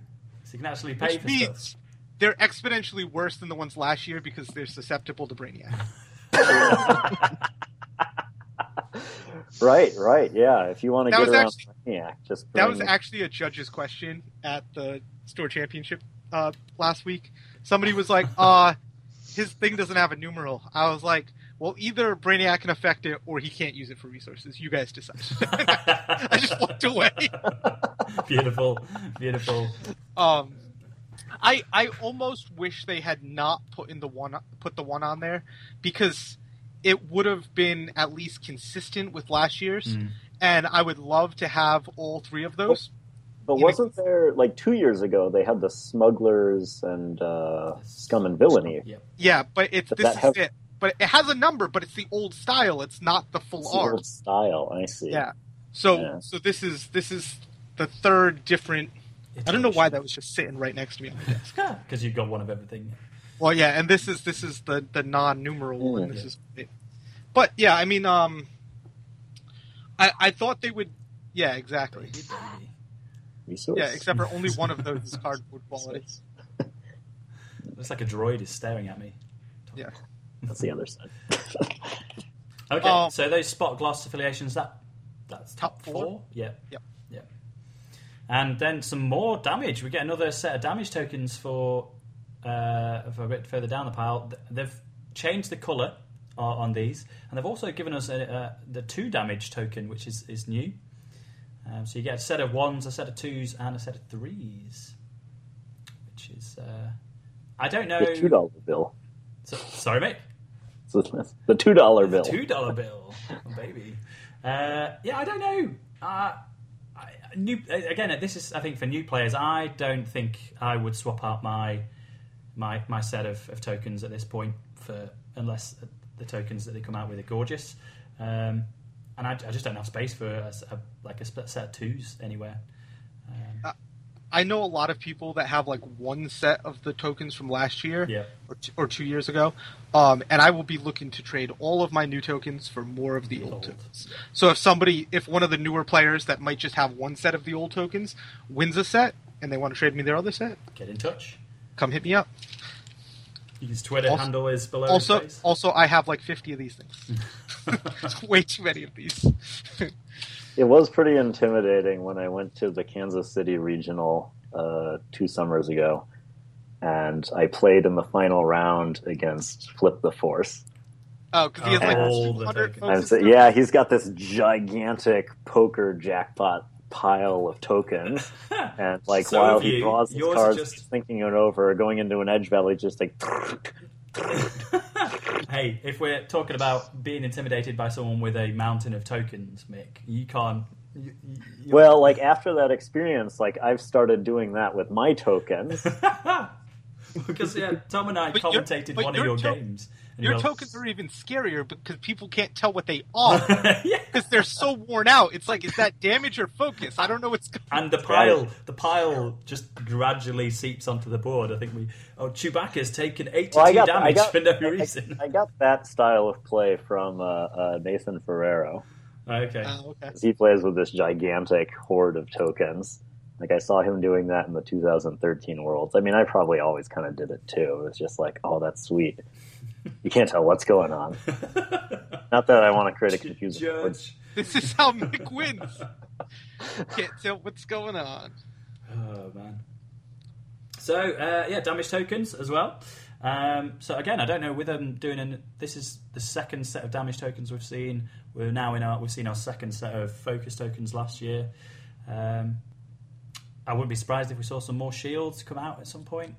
So you can actually pay Which for means stuff. they're exponentially worse than the ones last year because they're susceptible to Brainiac. Right, right, yeah. If you want to That get around actually- Brainiac, just That bring- was actually a judge's question at the store championship uh, last week. Somebody was like, "Uh, his thing doesn't have a numeral." I was like, "Well, either Brainiac can affect it, or he can't use it for resources. You guys decide." I just walked away. beautiful, beautiful. Um, I I almost wish they had not put in the one put the one on there because it would have been at least consistent with last year's, Mm. and I would love to have all three of those. But Yeah, wasn't there like two years ago? They had the smugglers and uh, scum and villainy. Yep. Yeah, but it's But this that is has- it. But it has a number, but it's the old style. It's not the full It's the art. old style. I see. Yeah. So Yeah. so this is this is the third different. I don't know why that was just sitting right next to me on my desk. Because you've got one of everything. Well, yeah, and this is this is the the non numeral one. Mm. This is, but yeah, I mean, um, I I thought they would. Yeah, exactly. Baby, baby. Resource. Yeah, except for only one of those is cardboard quality. Looks like a droid is staring at me. Yeah. That's the other side. Okay, Um, so those spot gloss affiliations, that that's top, Top four. four? Yeah. Yep. Yeah. And then some more damage. We get another set of damage tokens for uh, for a bit further down the pile. They've changed the colour on on these, and they've also given us a, a, the two damage token, which is, is new. Um, so you get a set of ones, a set of twos, and a set of threes, which is uh, I don't know. The two dollar bill. So, sorry, mate. The two dollar bill. Two dollar bill, oh, baby. Uh, yeah, I don't know. Uh, new again. This is I think for new players. I don't think I would swap out my my my set of, of tokens at this point for unless the tokens that they come out with are gorgeous. Um, and I, I just don't have space for a, a- like a split set of twos anywhere. I know a lot of people that have like one set of the tokens from last year yeah, or, t- or two years ago, um, and I will be looking to trade all of my new tokens for more of the The old old. tokens. So if somebody, if one of the newer players that might just have one set of the old tokens wins a set and they want to trade me their other set, get in touch. come hit me up. His Twitter Also- handle is below Also, also I have like fifty of these things. Way too many of these. It was pretty intimidating when I went to the Kansas City regional uh, two summers ago, and I played in the final round against Flip the Force. Oh, because he has like All 200 folks so, yeah, he's got this gigantic poker jackpot pile of tokens, and like So while have he you. draws his cards, just- thinking it over, going into an edge battle, just like. hey, if we're talking about being intimidated by someone with a mountain of tokens, Mick, you can't. You, you, Well, like after that experience, like I've started doing that with my tokens. because yeah, Tom and I But commentated one of your your to- games. and Your you go, tokens are even scarier because people can't tell what they are yeah. because they're so worn out. It's like, is that damage or focus? I don't know what's going And the pile, the pile just gradually seeps onto the board. I think we. Oh, Chewbacca's taken eighty-two Well, got, damage I got, for no I- reason. I, got that style of play from uh, uh, Nathan Ferrero. okay. Oh, okay. 'Cause He plays with this gigantic horde of tokens. Like I saw him doing that in the 2013 Worlds. I mean, I probably always kind of did it too. It was just like, oh, that's sweet. You can't tell what's going on. Not that I want to create a confusing board. Judge. This is how Mick wins. Can't tell what's going on. Oh man. So uh, yeah, damage tokens as well. Um, so again, I don't know with them doing an. This is the second set of damage tokens we've seen. We're now in our. We've seen our second set of focus tokens last year. Um, I wouldn't be surprised if we saw some more shields come out at some point.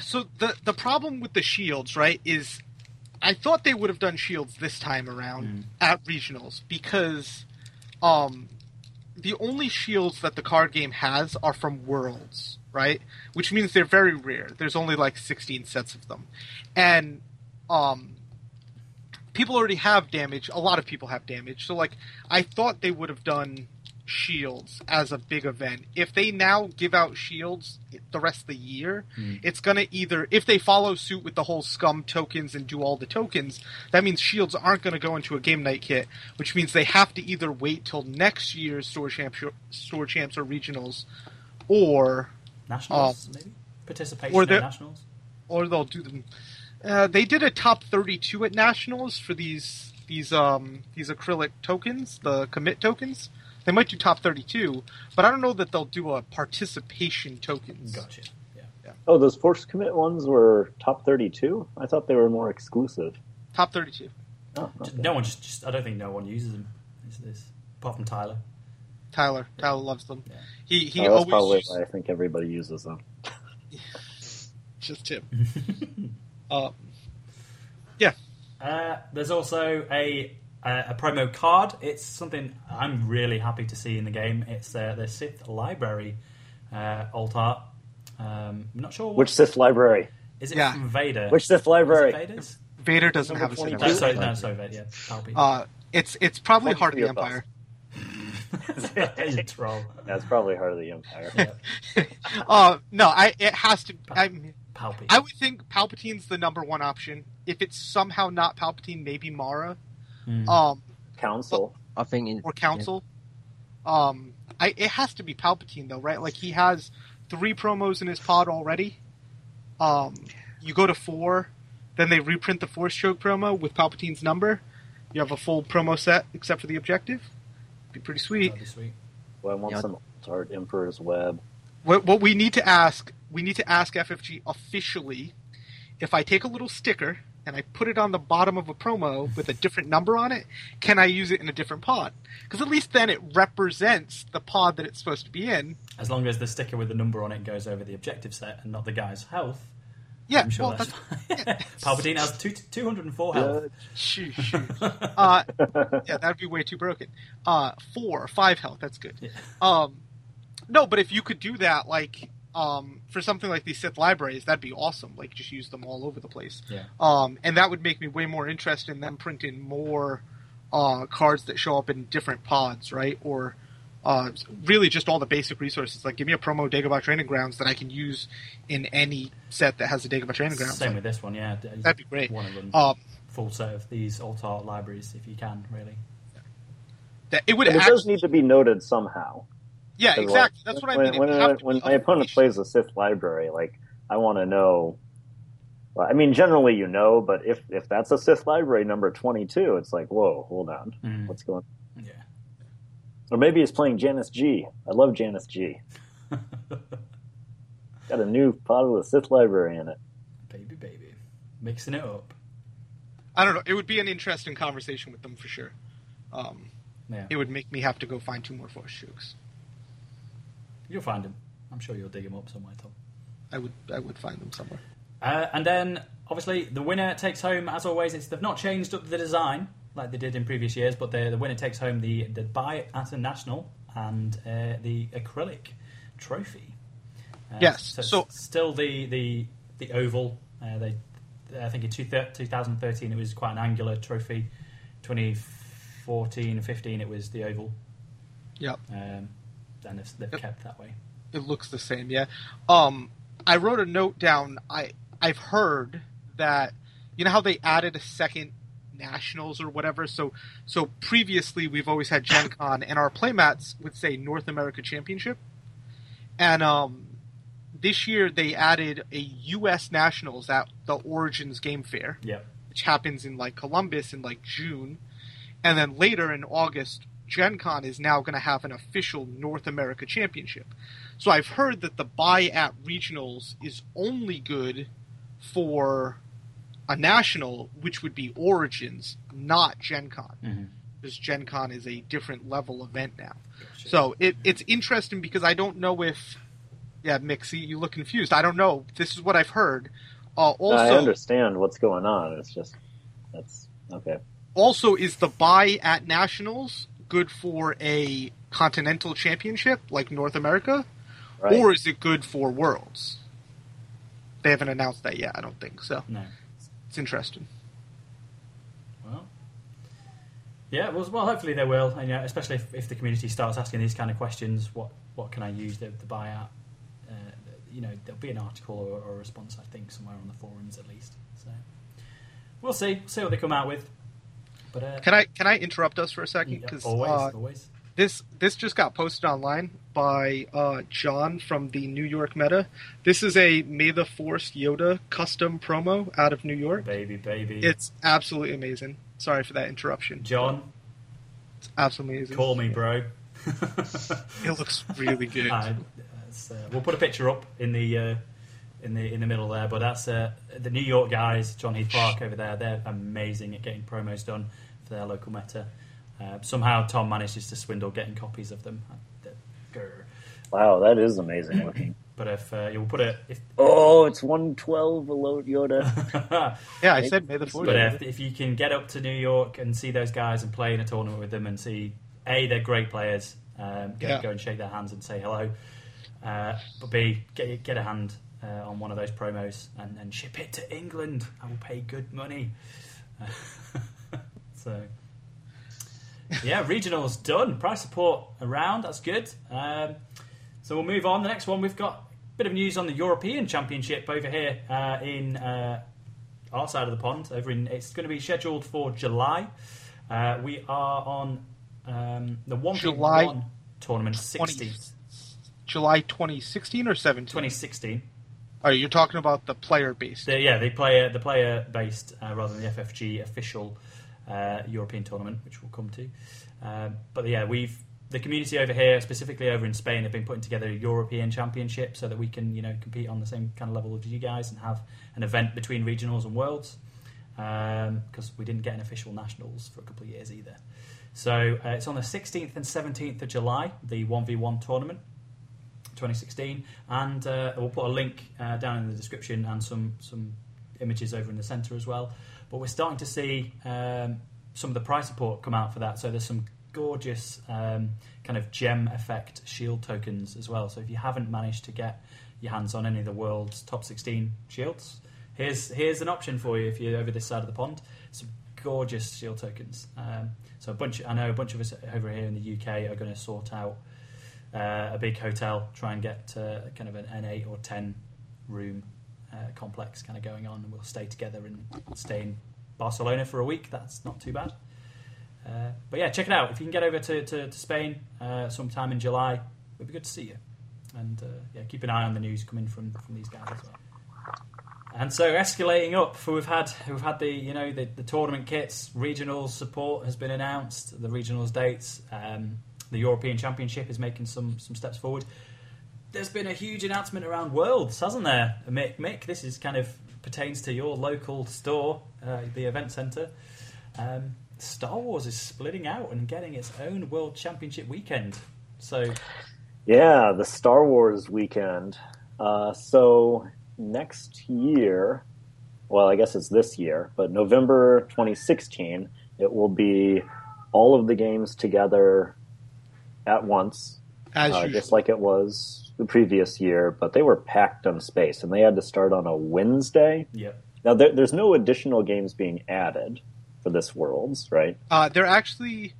So the the problem with the shields, right, is I thought they would have done shields this time around Mm. at regionals because um the only shields that the card game has are from worlds, right? Which means they're very rare. There's only like 16 sets of them. And um people already have damage. A lot of people have damage. So like I thought they would have done shields as a big event. If they now give out shields the rest of the year, it's going to either if they follow suit with the whole scum tokens and do all the tokens, that means shields aren't going to go into a game night kit, which means they have to either wait till next year's store champs store champs or regionals or Nationals, maybe participation or in nationals. or they'll do them. Uh, they did a top 32 at nationals for these these um these acrylic tokens, the commit tokens. They might do top 32, but I don't know that they'll do a participation tokens. Gotcha. Yeah. Oh, those force commit ones were top 32? I thought they were more exclusive. Top 32. Oh, okay. No one just, just. I don't think no one uses them. Is this apart from Tyler. Tyler, Tyler loves them. Yeah. He he Oh, that's probably always why I think everybody uses them. just him. uh, yeah. Uh, there's also a, a a promo card. It's something I'm really happy to see in the game. It's uh, the Sith Library uh, alt art. Um, I'm not sure what, Which Sith library? is it Yeah. from Vader. Which Sith Is library? it Vader's? Vader doesn't Number have a 22. No, cinematic. sorry, no, Library. sorry, Vader. Yeah, Uh, it's it's probably Fuck Heart of the Empire. you troll. That's probably Heart of the Empire. Yeah, uh, no, I it has to. I Palpy. I would think Palpatine's the number one option. If it's somehow not Palpatine, maybe Mara. Hmm. Um, Council. I think it, or Council. Um, I it has to be Palpatine though, right? Like he has three promos in his pod already. Um, you go to four, then they reprint the Force Choke promo with Palpatine's number. You have a full promo set except for the objective. Be pretty sweet. That'd be sweet. Well, I want Yeah. some art Emperor's Web. What, what we need to ask, we need to ask FFG officially if I take a little sticker and I put it on the bottom of a promo with a different number on it, can I use it in a different pod? Because at least then it represents the pod that it's supposed to be in. As long as the sticker with the number on it goes over the objective set and not the guy's health, Yeah, I'm sure well, that's, that's, fine. Palpatine has two, 204 health. Judge. shoot, shoot. Uh, yeah, that'd be way too broken. Uh, four, five health. That's good. Yeah. Um, no, but if you could do that, like um, for something like these Sith libraries, that'd be awesome. Like just use them all over the place. Yeah. Um, and that would make me way more interested in them printing more uh, cards that show up in different pods, right? Or uh, really just all the basic resources. Like give me a promo Dagobah Training Grounds that I can use in any set that has a Dagobah Training Grounds. Same with this one, yeah. That'd be great. One of them. Um, full set of these alt art libraries if you can, really. that it would But it actually, does need to be noted somehow. Yeah, 'Cause, exactly. like, That's what I mean. It When, would have to when my opponent official. plays a Sith library, like I want to know. I mean, generally you know, but if if that's a Sith library number twenty two, it's like, whoa, hold on, Mm. what's going? On? Yeah. Or maybe he's playing Janice G. I love Janice G. Got a new pot of a Sith library in it. baby, baby. Mixing it up. I don't know. It would be an interesting conversation with them for sure. Um, Yeah. it would make me have to go find two more force chokes. You'll find him. I'm sure you'll dig him up somewhere, Tom. I would I would find them somewhere. Uh, and then, obviously, the winner takes home, as always, it's, they've not changed up the design like they did in previous years, but the, the winner takes home the, the Buy at a National and uh, the acrylic trophy. Uh, Yes, So, so- still the, the, the oval. Uh, they, I think in two, 2013 it was quite an angular trophy. 2014 15 it was the oval. Yep. Um, and they've, they've Yep. kept that way. It looks the same, yeah. Um, I wrote a note down. I I've heard that you know how they added a second nationals or whatever. So so previously we've always had Gen Con, and our playmats would say North America Championship, and um, this year they added a U.S. Nationals at the Origins Game Fair. Yep. which happens in like Columbus in like June, and then later in August, Gen Con is now going to have an official North America Championship. So I've heard that the buy at regionals is only good for a national, which would be Origins, not Gen Con. Mhm. Because Gen Con is a different level event now. Gotcha. So it, it's interesting because I don't know if. Yeah, Mixie, you look confused. I don't know. This is what I've heard. Uh, also, I understand what's going on. It's just that's okay. also is the buy at nationals good for a continental championship like North America, Right. or is it good for worlds? They haven't announced that yet. I don't think so. no. It's interesting. Well, yeah. Well, well, hopefully they will. And, yeah, especially if, if the community starts asking these kind of questions, what what can I use the, the buyout? Uh, you know, there'll be an article or, or a response, I think, somewhere on the forums at least. So we'll see. See what they come out with. But uh, Can I can I interrupt us for a second? yeah, Because always, uh, always. this this just got posted online by uh, John from the New York Meta. This is a May the Force Yoda custom promo out of New York. Baby, baby. It's absolutely amazing. Sorry for that interruption. John, It's absolutely amazing. call me, bro. It looks really good. Uh, we'll put a picture up in the uh, in the in the middle there. But that's uh, the New York guys, John Heath Park over there. They're amazing at getting promos done for their local meta. Uh, somehow Tom manages to swindle getting copies of them. Wow, that is amazing looking. But if uh, you'll put it, if Oh, it's one twelve below Yoda. Yeah, I said May the Fourth. but if, if you can get up to New York and see those guys and play in a tournament with them and see a they're great players, um, go, Yeah. go and shake their hands and say hello. Uh, but b get get a hand uh, on one of those promos and, and ship it to England. I will pay good money. so yeah, regionals done. Price support around. That's good. Um, so we'll move on. The next one we've got a bit of news on the European Championship over here uh, in uh, our side of the pond. Over in it's going to be scheduled for July. Uh, we are on um, the one July one tournament 20 16, July 2016 or 17? 2016. Oh, you're talking about the player based. The, yeah, they play the player based uh, rather than the FFG official uh, European tournament, which we'll come to. Um, but yeah, we've the community over here, specifically over in Spain, have been putting together a European Championship so that we can you know compete on the same kind of level as you guys and have an event between regionals and worlds. Because we didn't get an official nationals for a couple of years either. So uh, it's on the 16th and 17th of July, the 1v1 tournament. 2016, and uh, we'll put a link uh, down in the description and some some images over in the centre as well. But we're starting to see um, some of the price support come out for that. So there's some gorgeous um, kind of gem effect shield tokens as well. So if you haven't managed to get your hands on any of the world's top 16 shields, here's here's an option for you if you're over this side of the pond. Some gorgeous shield tokens. Um, so a bunch, I know a bunch of us over here in the UK are going to sort out uh, a big hotel, try and get uh, kind of an, an eight or ten room uh, complex kind of going on, we'll stay together and stay in Barcelona for a week. That's not too bad. Uh, but yeah, check it out. If you can get over to, to, to Spain uh, sometime in July, it'd be good to see you. And uh, yeah, keep an eye on the news coming from, from these guys as well. And so escalating up, for we've had we've had the you know the, the tournament kits, regional support has been announced, the regionals dates. Um, the European Championship is making some some steps forward. There's been a huge announcement around Worlds, hasn't there, Mick? Mick, this is kind of pertains to your local store, uh, the event centre. Um, Star Wars is splitting out and getting its own World Championship weekend. So Yeah, the Star Wars weekend. Uh, so next year, well, I guess it's this year, but November 2016, it will be all of the games together at once, As uh, just like it was the previous year, but they were packed on space and they had to start on a Wednesday. yeah, Now, there, there's no additional games being added for this Worlds, right? Uh, there actually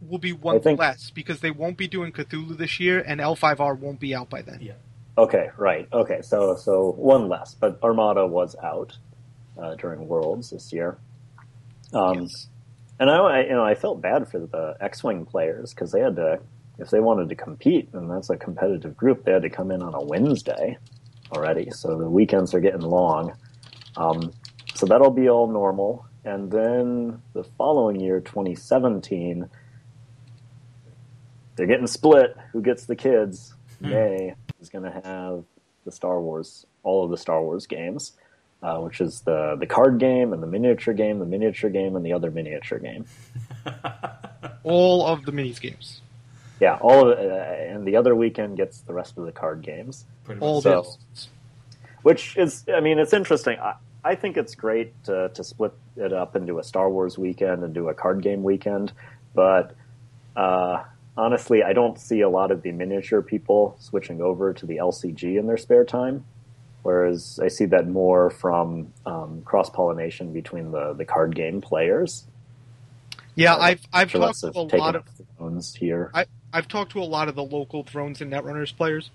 will be one think- less because they won't be doing Cthulhu this year, and L5R won't be out by then. yeah. Okay, right. Okay, so so one less, but Armada was out uh, during Worlds this year. Um, Yes. And I, I, you know, I felt bad for the X-wing players because they had to, if they wanted to compete, and that's a competitive group, they had to come in on a Wednesday already. So the weekends are getting long. Um, so that'll be all normal, and then the following year, 2017, they're getting split. Who gets the kids? May is going to have the Star Wars, all of the Star Wars games, uh, which is the the card game and the miniature game, the miniature game, and the other miniature game. All of the minis games. Yeah, all of it, uh, and the other weekend gets the rest of the card games. All much. So- the which is i mean it's interesting i, I think it's great to, to split it up into a star wars weekend and do a card game weekend but uh, honestly i don't see a lot of the miniature people switching over to the lcg in their spare time whereas i see that more from um, cross-pollination between the, the card game players. Yeah, I've I've talked to a lot of up phones here. I, I've talked to a lot of the local Thrones and Netrunners players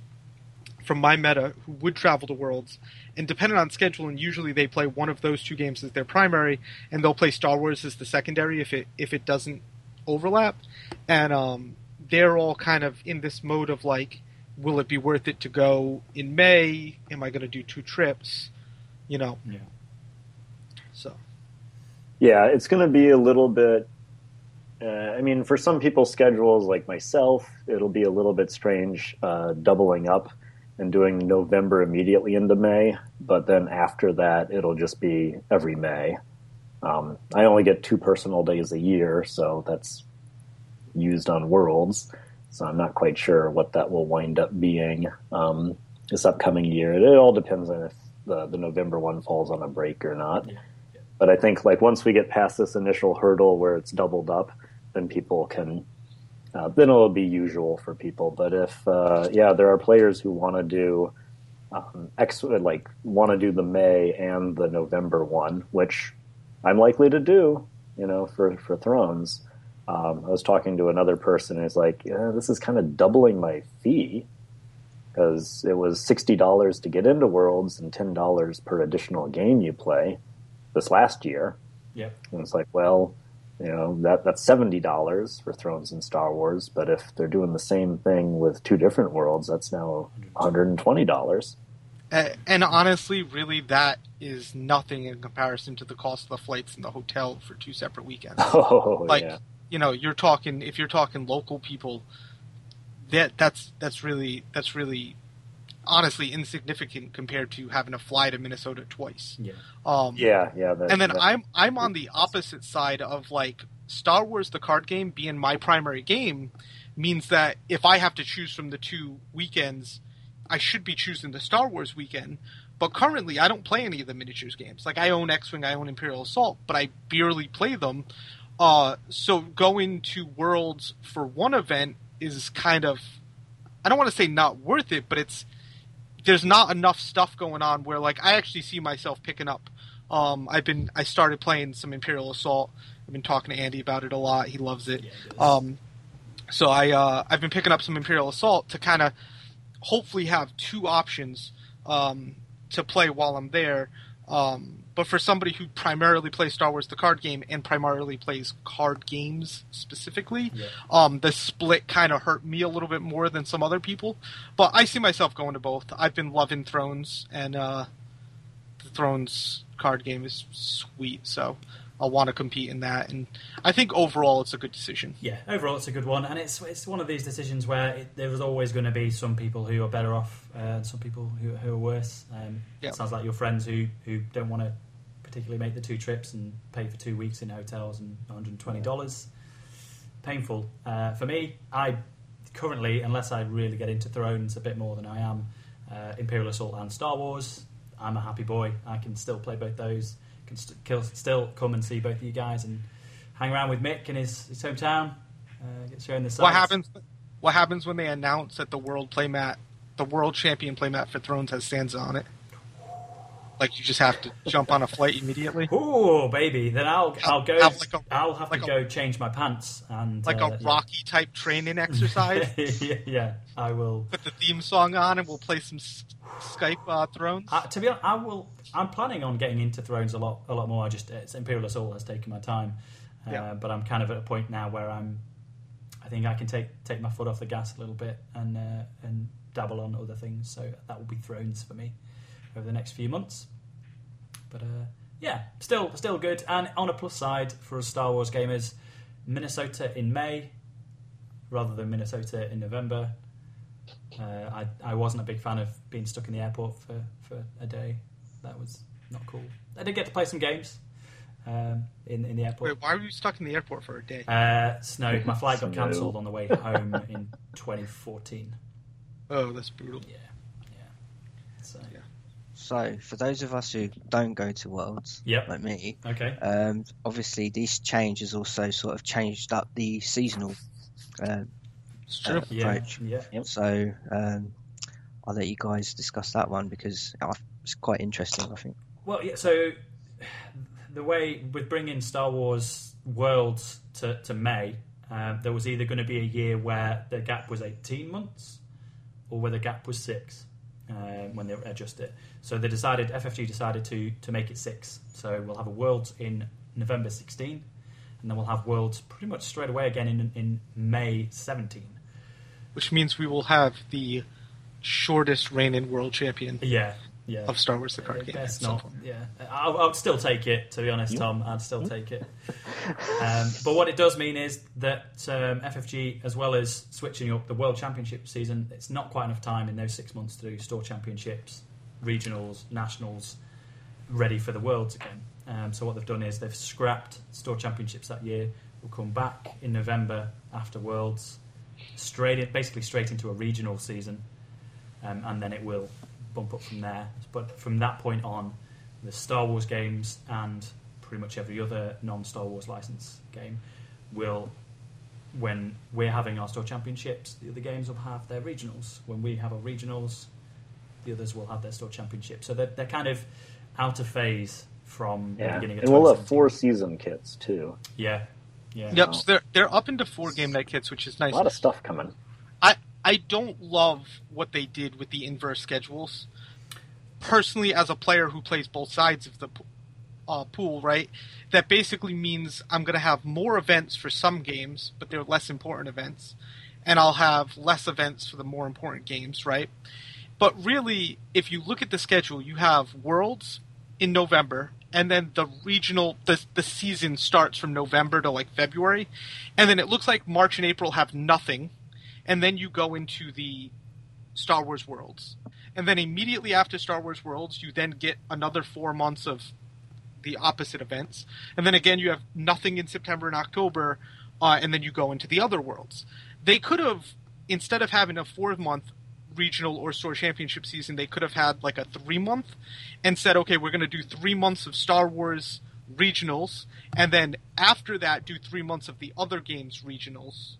from my meta who would travel to Worlds, and depending on schedule, and usually they play one of those two games as their primary, and they'll play Star Wars as the secondary if it if it doesn't overlap, and um, they're all kind of in this mode of like, will it be worth it to go in May? Am I going to do two trips? You know, Yeah. so Yeah, it's going to be a little bit. Uh, I mean, for some people's schedules, like myself, it'll be a little bit strange uh, doubling up and doing November immediately into May. But then after that, it'll just be every May. Um, I only get two personal days a year, so that's used on Worlds. So I'm not quite sure what that will wind up being um, this upcoming year. It all depends on if the, the November one falls on a break or not. Yeah. But I think like once we get past this initial hurdle where it's doubled up, then people can. Uh, then it'll be usual for people. But if uh, yeah, there are players who want to do um, X like want to do the May and the November one, which I'm likely to do. You know, for for Thrones. Um, I was talking to another person who's like, yeah, this is kind of doubling my fee because it was sixty dollars to get into Worlds and ten dollars per additional game you play this last year. Yep. And it's like, well, you know, that that's seventy dollars for Thrones and Star Wars, but if they're doing the same thing with two different worlds, that's now one hundred and twenty dollars. A- And honestly, really, that is nothing in comparison to the cost of the flights and the hotel for two separate weekends. Oh Like, yeah. You know, you're talking if you're talking local people, that that's that's really that's really honestly insignificant compared to having to fly to Minnesota twice. Yeah. Um, Yeah, yeah. That, and then that- I'm I'm on the opposite side of like Star Wars the card game being my primary game means that if I have to choose from the two weekends, I should be choosing the Star Wars weekend. But currently, I don't play any of the miniatures games. Like I own X-wing, I own Imperial Assault, but I barely play them. Uh, so going to Worlds for one event is kind of I don't want to say not worth it, but it's there's not enough stuff going on where like I actually see myself picking up. Um, I've been I started playing some Imperial Assault. I've been talking to Andy about it a lot. He loves it. Yeah, it. Um, so I uh, I've been picking up some Imperial Assault to kind of hopefully have two options um, to play while I'm there. Um, but for somebody who primarily plays Star Wars the card game and primarily plays card games specifically, Yeah. um, the split kind of hurt me a little bit more than some other people. But I see myself going to both. I've been loving Thrones, and uh, the Thrones card game is sweet, so I'll want to compete in that. And I think overall it's a good decision. Yeah, overall it's a good one, and it's it's one of these decisions where it, there is always going to be some people who are better off uh, and some people who, who are worse. Um, Yeah. Sounds like your friends who, who don't want to particularly make the two trips and pay for two weeks in hotels and one hundred and twenty dollars. Painful uh, for me. I currently, unless I really get into Thrones a bit more than I am, uh, Imperial Assault and Star Wars. I'm a happy boy. I can still play both those. Can st- kill, still come and see both of you guys and hang around with Mick in his, his hometown. Uh, get shown the sights. What happens? What happens when they announce that the world playmat, the world champion playmat for Thrones has Sansa on it? Like you just have to jump on a flight immediately, Oh baby, then I'll I'll go. Have like a- I'll have like to a- go change my pants and like uh, a Rocky type training exercise. yeah. I will. Put the theme song on, and we'll play some Skype uh, Thrones. Uh, to be honest, I will. I'm planning on getting into Thrones a lot, a lot more. I just it's Imperial Assault has taken my time, uh, Yeah. but I'm kind of at a point now where I'm. I think I can take take my foot off the gas a little bit and uh, and dabble on other things. So that will be Thrones for me over the next few months. But uh, yeah, still still good. And on a plus side for us Star Wars gamers, Minnesota in May rather than Minnesota in November. Uh, I I wasn't a big fan of being stuck in the airport for, for a day. That was not cool. I did get to play some games um, in in the airport. Wait, why were you stuck in the airport for a day? Uh, snowed. My flight got cancelled on the way home in 2014. Oh, that's brutal. Yeah, yeah. So, Yeah. So, for those of us who don't go to Worlds, Yep. like me, okay. um, obviously this change has also sort of changed up the seasonal uh, uh, approach. yeah. Yep. So, um, I'll let you guys discuss that one because it's quite interesting, I think. Well, yeah. So the way with bringing Star Wars Worlds to to May, um, there was either going to be a year where the gap was 18 months, or where the gap was six uh, when they adjust it. So they decided FFG decided to to make it six. So we'll have a Worlds in November 16, and then we'll have Worlds pretty much straight away again in in May 17. Which means we will have the shortest reigning world champion Yeah, yeah. of Star Wars: The Card Uh, Game. Best not. Yeah, I'll, I'll still take it. To be honest, Tom, I'd still take it. Um, but what it does mean is that um, FFG, as well as switching up the World Championship season, it's not quite enough time in those six months to do store championships, regionals, nationals, ready for the Worlds again. Um, so what they've done is they've scrapped store championships that year. We'll come back in November after Worlds, straight in, basically straight into a regional season, um, and then it will bump up from there. But from that point on, the Star Wars games and pretty much every other non-Star Wars license game will, when we're having our store championships, the other games will have their regionals. When we have our regionals, the others will have their store championships. So they're, they're kind of out of phase from the Yeah, beginning of and we'll have four season kits too. Yeah, yeah. Yep, so they're they're up into four game night kits, which is nice. A lot of stuff coming. I don't love what they did with the inverse schedules. Personally, as a player who plays both sides of the uh, pool, right, that basically means I'm going to have more events for some games, but they're less important events, and I'll have less events for the more important games, right? But really, if you look at the schedule, you have Worlds in November, and then the regional the the season starts from November to like February, and then it looks like March and April have nothing, and then you go into the Star Wars Worlds, and then immediately after Star Wars Worlds, you then get another four months of the opposite events, and then again you have nothing in September and October, uh, and then you go into the other worlds. They could have instead of having a four month regional or store championship season, they could have had like a three month and said, okay, we're going to do three months of Star Wars regionals, and then after that, do three months of the other games regionals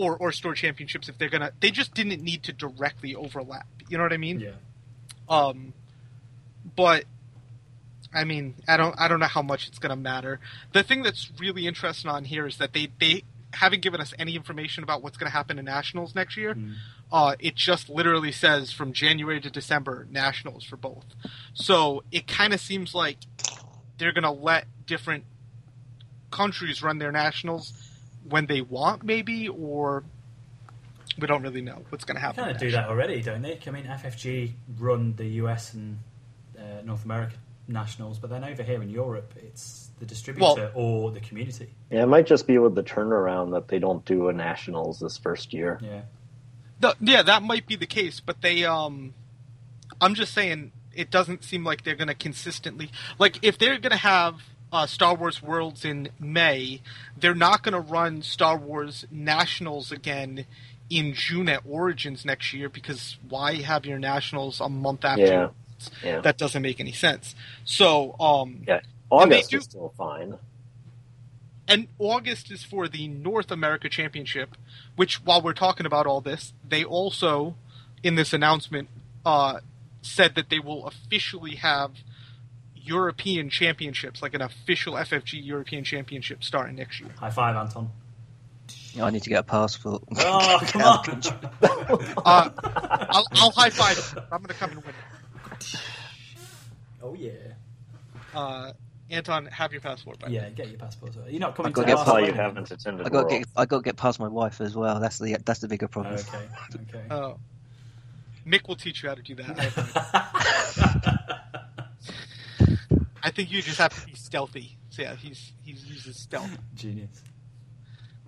or or store championships if they're gonna. They just didn't need to directly overlap. You know what I mean? yeah. Um, but I mean, I don't, I don't know how much it's to matter. The thing that's really interesting on here is that they, they haven't given us any information about what's to happen in nationals next year. Mm. Uh, it just literally says from January to December nationals for both. So it kind of seems like they're to let different countries run their nationals when they want, maybe, or we don't really know what's going to happen. kind of do that already, don't they? I mean, FFG run the US and uh, North America nationals, but then over here in Europe, it's the distributor or the community. Yeah, it might just be with the turnaround that they don't do a nationals this first year. Yeah, The, yeah, that might be the case, but they um I'm just saying it doesn't seem like they're going to consistently like if they're going to have uh, Star Wars Worlds in May, they're not going to run Star Wars Nationals again in June at Origins next year because why have your Nationals a month after? Yeah. Yeah, That doesn't make any sense. So, um, yeah. August do- is still fine. and August is for the North America Championship, which, while we're talking about all this, they also, in this announcement, uh, said that they will officially have European championships, like an official FFG European Championship starting next year. high five, Anton. I need to get a passport. Oh, come on! Uh, I'll, I'll high five. it. I'm going to come and win. It. oh yeah, Uh, Anton, have your passport back. yeah. Get your passport. You're not coming I've got to to get That's you haven't attended. I got get I got to get past my wife as well. That's the that's the bigger problem. Okay, okay. Uh, Mick will teach you how to do that. I have no- I think you just have to be stealthy. So yeah, he's he uses stealth. Genius.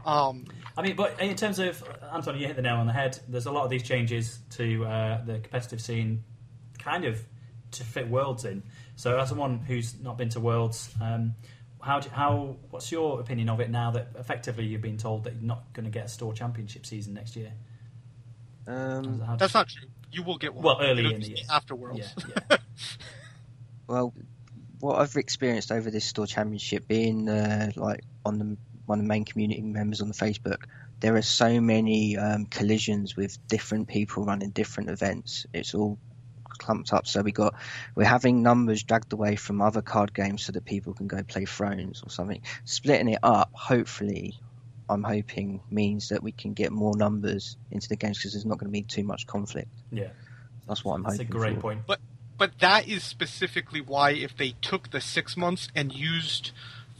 Um, I mean, but in terms of Anton, you hit the nail on the head. There's a lot of these changes to uh, the competitive scene, kind of to fit Worlds in. So, as someone who's not been to Worlds, um, how do, how what's your opinion of it now that effectively you've been told that you're not going to get a store championship season next year? Um, How- that's not true. You will get one. Well, early It'll in the year. after Worlds. yeah, yeah. well, what I've experienced over this store championship, being uh, like on the one of the main community members on the Facebook, there are so many um, collisions with different people running different events. It's all clumped up. So we got we're having numbers dragged away from other card games so that people can go play Thrones or something. Splitting it up, hopefully. I'm hoping means that we can get more numbers into the games because there's not going to be too much conflict. yeah. That's what I'm hoping. That's a great for. point. But that is specifically why if they took the six months and used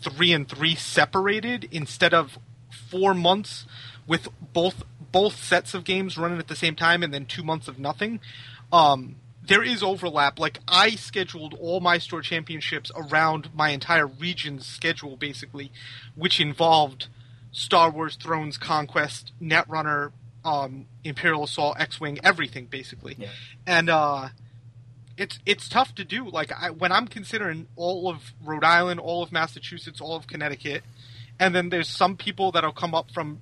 three and three separated instead of four months with both both sets of games running at the same time and then two months of nothing, um, there is overlap. Like I scheduled all my store championships around my entire region's schedule, basically, which involved Star Wars, Thrones, Conquest, Netrunner, um, Imperial Assault, X-wing, everything basically, Yeah. and uh, it's it's tough to do. Like I, when I'm considering all of Rhode Island, all of Massachusetts, all of Connecticut, and then there's some people that'll come up from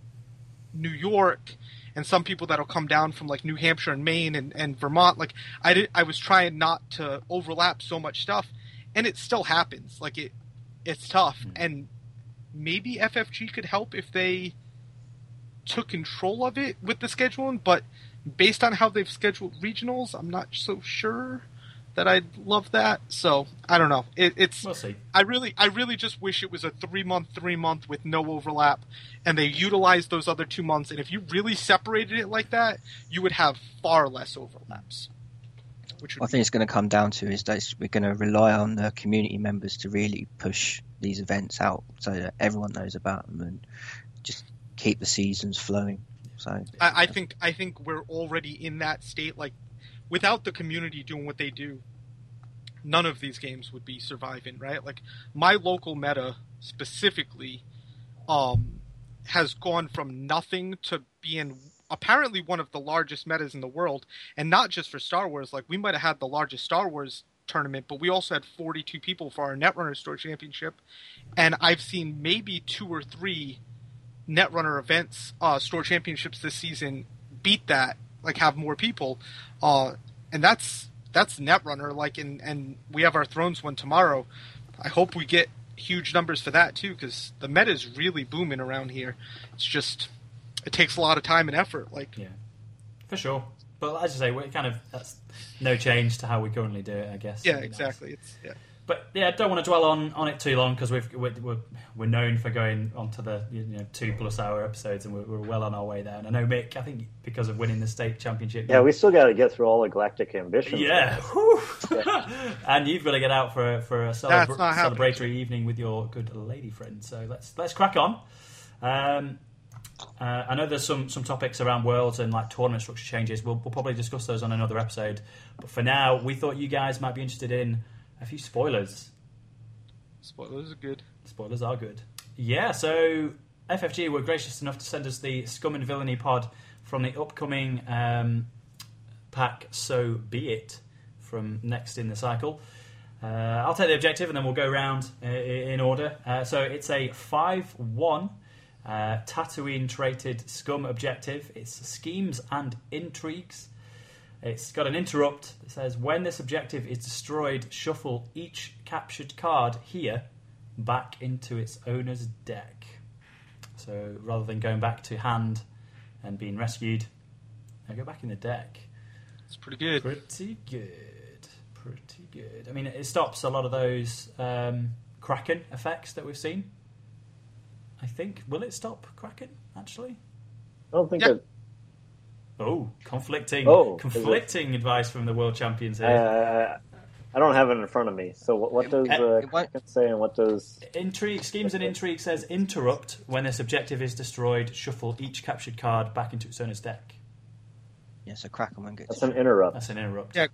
New York, and some people that'll come down from like New Hampshire and Maine and, and Vermont. Like I did, I was trying not to overlap so much stuff, and it still happens. Like it, it's tough, hmm. and maybe FFG could help if they took control of it with the scheduling, but based on how they've scheduled regionals, I'm not so sure that I'd love that. So I don't know. It, it's We'll see. I really I really just wish it was a three month three month with no overlap, and they utilized those other two months. And if you really separated it like that, you would have far less overlaps. Which I think it's going to come down to is that we're going to rely on the community members to really push these events out so that everyone knows about them and just keep the seasons flowing. So I, I think I think we're already in that state. Like, without the community doing what they do, none of these games would be surviving. Right? Like, my local meta specifically, um, has gone from nothing to being apparently one of the largest metas in the world, and not just for Star Wars. Like, we might have had the largest Star Wars tournament, but we also had 42 people for our Netrunner Store Championship, and I've seen maybe two or three Netrunner events, uh, store championships this season beat that, like have more people, uh, and that's that's Netrunner. Like, and and we have our Thrones one tomorrow. I hope we get huge numbers for that too, because the meta is really booming around here. It's just it takes a lot of time and effort. Like, Yeah, for sure. But as you say, we're kind of that's no change to how we currently do it, I guess. yeah, exactly. It's yeah. But yeah, don't want to dwell on, on it too long because we've we're, we're, we're known for going on to the you know two plus hour episodes and we're, we're well on our way there. And I know Mick, I think because of winning the state championship. Yeah, we still got to get through all the Galactic Ambitions. Yeah, Whew. and you've got to get out for a, for a celebra- That's happening. celebratory evening with your good lady friend. So let's let's crack on. Um, uh, I know there's some some topics around worlds and like tournament structure changes. We'll, we'll probably discuss those on another episode. But for now, we thought you guys might be interested in a few spoilers. Spoilers are good. Spoilers are good. Yeah, so FFG were gracious enough to send us the Scum and Villainy pod from the upcoming um, pack So Be It from next in the cycle. Uh, I'll take the objective and then we'll go round uh, in order. Uh, so it's a 5 1 uh, Tatooine traded Scum objective. It's schemes and intrigues. It's got an interrupt that says when this objective is destroyed, shuffle each captured card here back into its owner's deck. So rather than going back to hand and being rescued, I go back in the deck. It's pretty good. Pretty good. Pretty good. I mean, it stops a lot of those um, Kraken effects that we've seen. I think. Will it stop Kraken, actually? I don't think Yeah. that. Oh, conflicting, Oh, conflicting advice from the world champions here. Uh, I don't have it in front of me. So what, what does uh, it say and what does? Intrigue schemes and intrigue says interrupt when this objective is destroyed. Shuffle each captured card back into its owner's deck. yeah, so Kraken won't get. That's an interrupt. That's an interrupt, Yeah.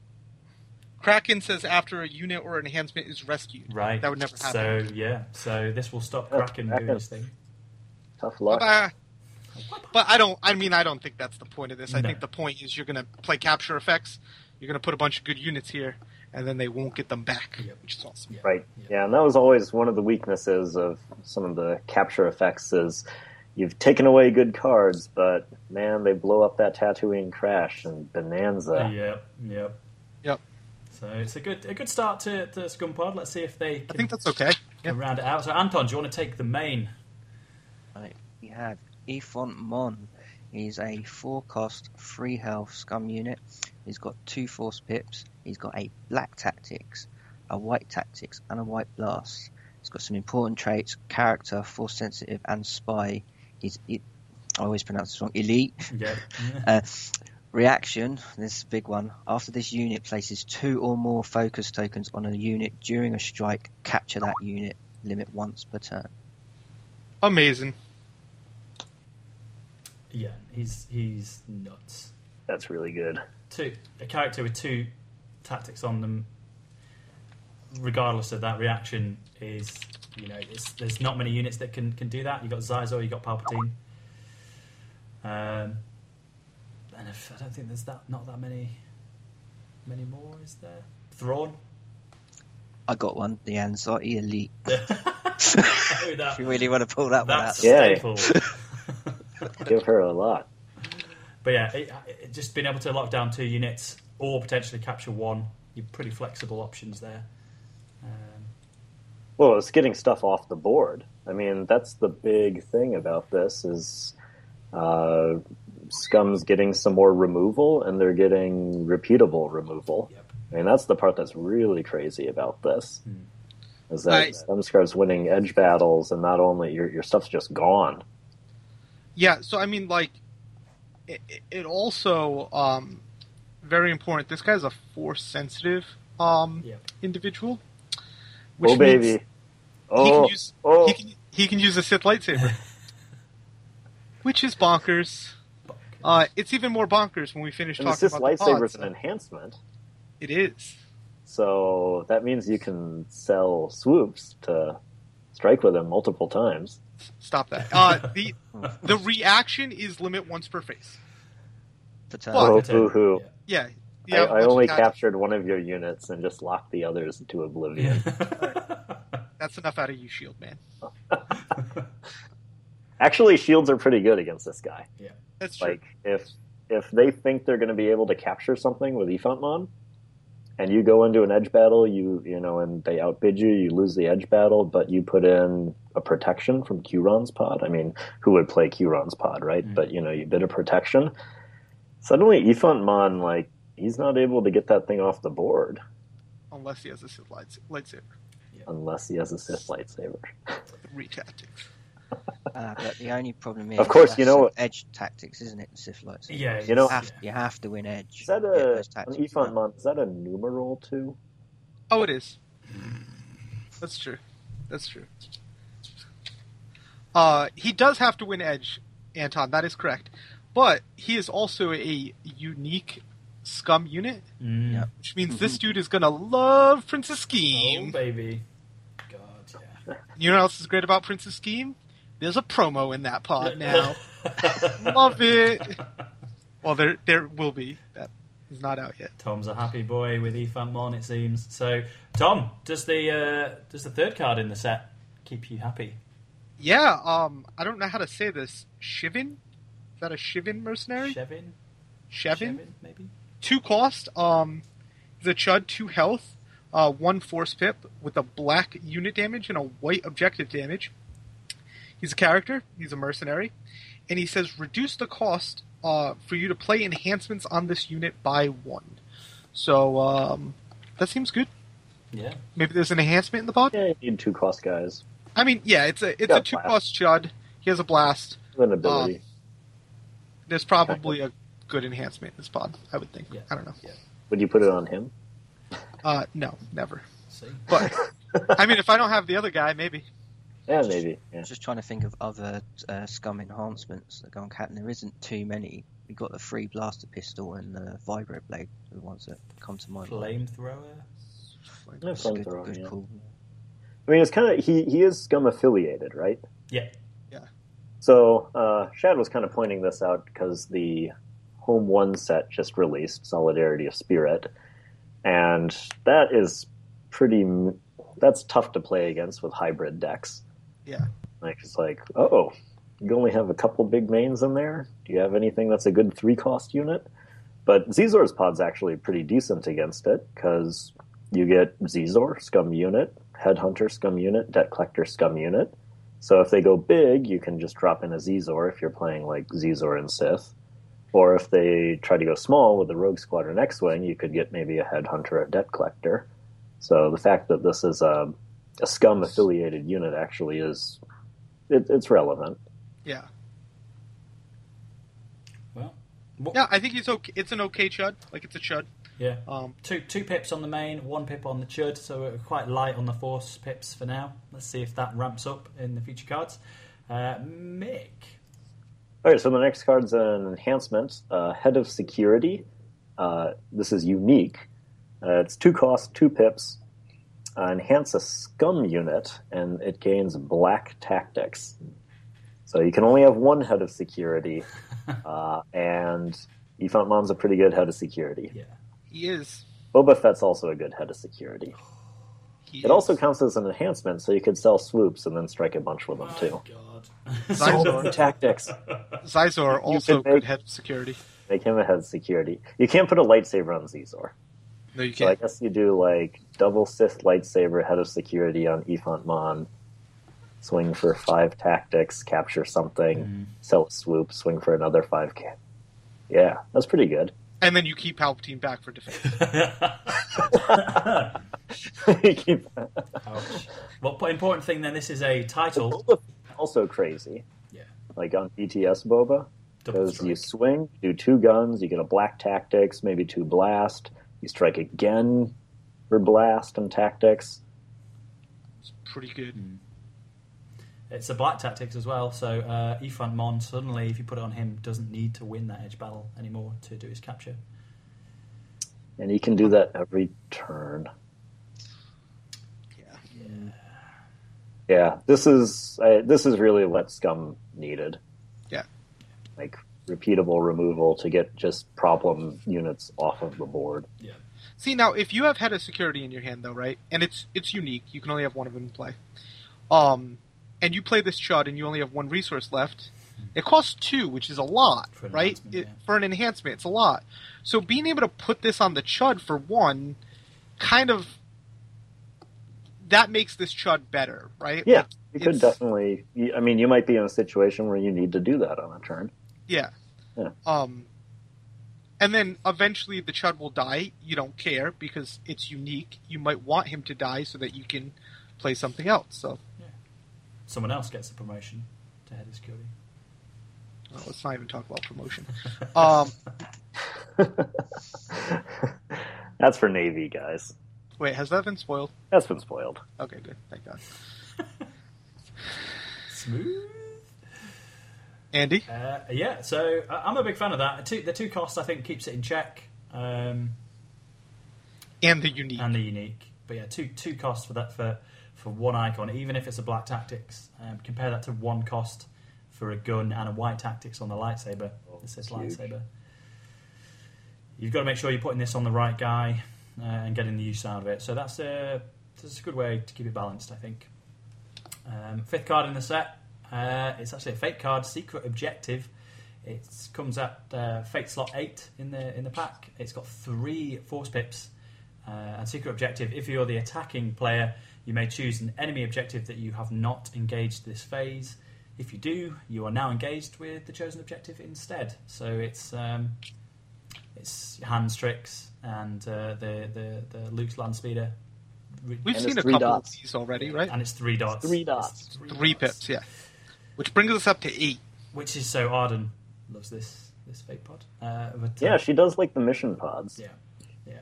Kraken says after a unit or enhancement is rescued. right? That would never happen. So yeah, so this will stop Kraken doing this thing. Tough luck. Bye-bye. But I don't. I mean, I don't think that's the point of this. I No. think the point is you're going to play capture effects. You're going to put a bunch of good units here, and then they won't get them back, Yep. which is awesome. Yeah. Right. Yeah. Yeah, and that was always one of the weaknesses of some of the capture effects is you've taken away good cards, but man, they blow up that Tatooine crash and Bonanza. Yep, yep. Yep. So it's a good a good start to, to Scum Pod. Let's see if they I think that's okay. Yeah. can round it out. So Anton, do you want to take the main? Right, we have Ephant Mon. is a four cost, three health scum unit. He's got two force pips. He's got a black tactics, a white tactics, and a white blast. He's got some important traits: character, force sensitive, and spy. He's e- I always pronounce this wrong. Elite. Yeah. Uh, reaction, this is a big one. After this unit places two or more focus tokens on a unit during a strike, capture that unit. Limit once per turn. Amazing. Yeah. He's he's nuts. That's really good. Two a character with two tactics on them, regardless of that reaction, is you know it's, there's not many units that can, can do that. You have got Xizor, you have got Palpatine. Um, and if, I don't think there's that not that many many more. Is there? Thrawn. I got one, the Anxiety Elite. Oh, that, If you really want to pull that one out. Yeah. Staple. Give her a lot. But yeah, it, it, just being able to lock down two units or potentially capture one, you're pretty flexible options there. Um, Well, it's getting stuff off the board. I mean, that's the big thing about this is uh, Scum's getting some more removal, and they're getting repeatable removal. Yep. I mean, that's the part that's really crazy about this. Hmm. Is that Right. Scum starts winning edge battles, and not only your your stuff's just gone. Yeah. So I mean, like, it, it also um, very important. This guy's a force sensitive um, Yep. individual. Which oh means baby! He Oh, can use oh! he can he can use a Sith lightsaber, which is bonkers. Uh, it's even more bonkers when we finish and the talking Sith about the lightsaber is an enhancement, It is. so that means you can sell swoops to strike with them multiple times. Stop that. Uh, the the reaction is limit once per face. Per turn. Well, Oh, Potato. boo hoo! Yeah. You I, have a I bunch of only tactics. captured one of your units and just locked the others to oblivion. That's enough out of you, Shield Man. Actually, shields are pretty good against this guy. Yeah, That's true. Like if if they think they're going to be able to capture something with Ephant Mon, and you go into an edge battle, you you know, and they outbid you, you lose the edge battle, but you put in a protection from Curon's pod. I mean, who would play Curon's pod, right? Mm. But you know, you bid a protection. Suddenly, Ephant Mon, like he's not able to get that thing off the board Unless he has a Sith lights- lightsaber. unless he has a Sith lightsaber. Three tactics. Uh, but the only problem is, Of course, you know- edge tactics, isn't it? The Sith lights. yeah, You know- you have, you have to win edge. Is that a those an tactics done. Is that a numeral too? Oh, it is. That's true. That's true. Uh, he does have to win edge, Anton. That is correct. But he is also a unique scum unit, Mm. Yeah. which means this dude is gonna love Prince's Oh, Scheme. baby. God, yeah. you know what else is great about Prince's Scheme? There's a promo in that pod now. love it. Well, there there will be. That is not out yet. Tom's a happy boy with Ephant Mon, it seems. So, Tom, does the uh, does the third card in the set keep you happy? Yeah. Um, I don't know how to say this. Shivin. Is that a Shivin mercenary? Shevin? Shevin. maybe? two cost. Um, the Chud two health, uh, one force pip with a black unit damage and a white objective damage. He's a character. He's a mercenary, and he says reduce the cost uh, for you to play enhancements on this unit by one. So um, that seems good. Yeah. Maybe there's an enhancement in the pod. Yeah, you need two cost guys. I mean, yeah, it's a it's Yeah, a two cost Chud. He has a blast. An ability. There's probably a good enhancement in this pod. I would think. Yeah. I don't know. Would you put it on him? Uh, no, never. See? But I mean, if I don't have the other guy, maybe. Yeah, maybe. Yeah. Just trying to think of other uh, scum enhancements that go on Cat, and there isn't too many. We got the free blaster pistol and the vibro blade, the ones that come to mind. Flamethrower? Yeah, That's a good, flamethrower, good yeah. call. I mean, it's kind of he he is scum affiliated, right? Yeah. Yeah. So uh, Shad was kind of pointing this out because the Home One set just released Solidarity of Spirit, and that is pretty. That's tough to play against with hybrid decks. Yeah. Like it's like, oh, you only have a couple big mains in there. Do you have anything that's a good three cost unit? But Xizor's pod's actually pretty decent against it because you get Xizor scum unit, Headhunter scum unit, Debt Collector scum unit. So if they go big, you can just drop in a Xizor if you're playing like Xizor and Sith. Or if they try to go small with the Rogue Squadron X-Wing, you could get maybe a Headhunter or Debt Collector. So the fact that this is a, a scum affiliated unit actually is it, it's relevant. Yeah. Well, what, Yeah, I think it's okay. It's an okay chud. Like it's a chud. yeah. Um, Two two pips on the main, one pip on the chud, so we're quite light on the force pips for now. Let's see if that ramps up in the future cards. Uh, Mick. All right, so the next card's an enhancement, uh, Head of Security. Uh, this is unique. Uh, it's two cost, two pips. Uh, enhance a scum unit, and it gains black tactics. So you can only have one head of security, uh, and Ephant Mon's a pretty good head of security. Yeah. he is. Boba Fett's also a good head of security. He It also counts as an enhancement, so you could sell swoops and then strike a bunch with them My too. God. So Xizor. tactics. Xizor also could make- good head of security. Make him a head of security. You can't put a lightsaber on Xizor. No, you can't. I guess you do like double Sith lightsaber, head of security on Ephant Mon, swing for five tactics, capture something, Mm. sell a swoop, swing for another five. Ca- yeah, that's pretty good. And then you keep Palpatine back for defense. Keep- Ouch. Well, important thing then, this is a title. Also crazy. Yeah. Like on BTS Boba, Double because you strike. swing, do two guns, you get a black tactics, maybe two blast. You strike again for blast and tactics. It's pretty good. It's a black tactics as well, so uh, Ephant Mon suddenly, if you put it on him, doesn't need to win that edge battle anymore to do his capture. And he can do that every turn. Yeah. Yeah. Yeah, this is uh, this is really what Scum needed. Yeah. like repeatable removal to get just problem units off of the board. Yeah. See now, if you have head of security in your hand, though, right, and it's it's unique, you can only have one of them in play. Um, and you play this chud, and you only have one resource left. It costs two, which is a lot, For right? It, yeah. For an enhancement, it's a lot. So being able to put this on the chud for one, kind of, that makes this chud better, right? Yeah, Like, you could definitely. I mean, you might be in a situation where you need to do that on a turn. Yeah. Yeah. Um, and then eventually the Chud will die. You don't care because it's unique. You might want him to die so that you can play something else. So Someone else gets the promotion to head of security. well, let's not even talk about promotion. um, That's for Navy guys. wait, has that been spoiled? That's been spoiled. Okay, good. Thank God. Smooth. Andy, Uh, yeah, so I- I'm a big fan of that. Two, the two costs, I think, keeps it in check, um, and the unique. and the unique. But yeah, two two costs for that for for one icon, even if it's a black tactics. Um, compare that to one cost for a gun and a white tactics on the lightsaber. Oh, It says that's huge. lightsaber. You've got to make sure you're putting this on the right guy uh, and getting the use out of it. So that's a that's a good way to keep it balanced, I think. Um, fifth card in the set. Uh, it's actually a fate card, Secret Objective. It comes at uh, Fate slot eight in the in the pack. It's got three force pips uh, and Secret Objective. If you're the attacking player, you may choose an enemy objective that you have not engaged this phase. If you do, you are now engaged with the chosen objective instead. So it's um, it's hands tricks and uh, the, the the Luke's land speeder. We've And seen a couple dots. of these already, right? and it's three dots. Three It's dots. Three pips, yeah. Which brings us up to eight. Which is so Arden loves this this fate pod. Uh, but, uh, Yeah, she does like the mission pods. Yeah, yeah.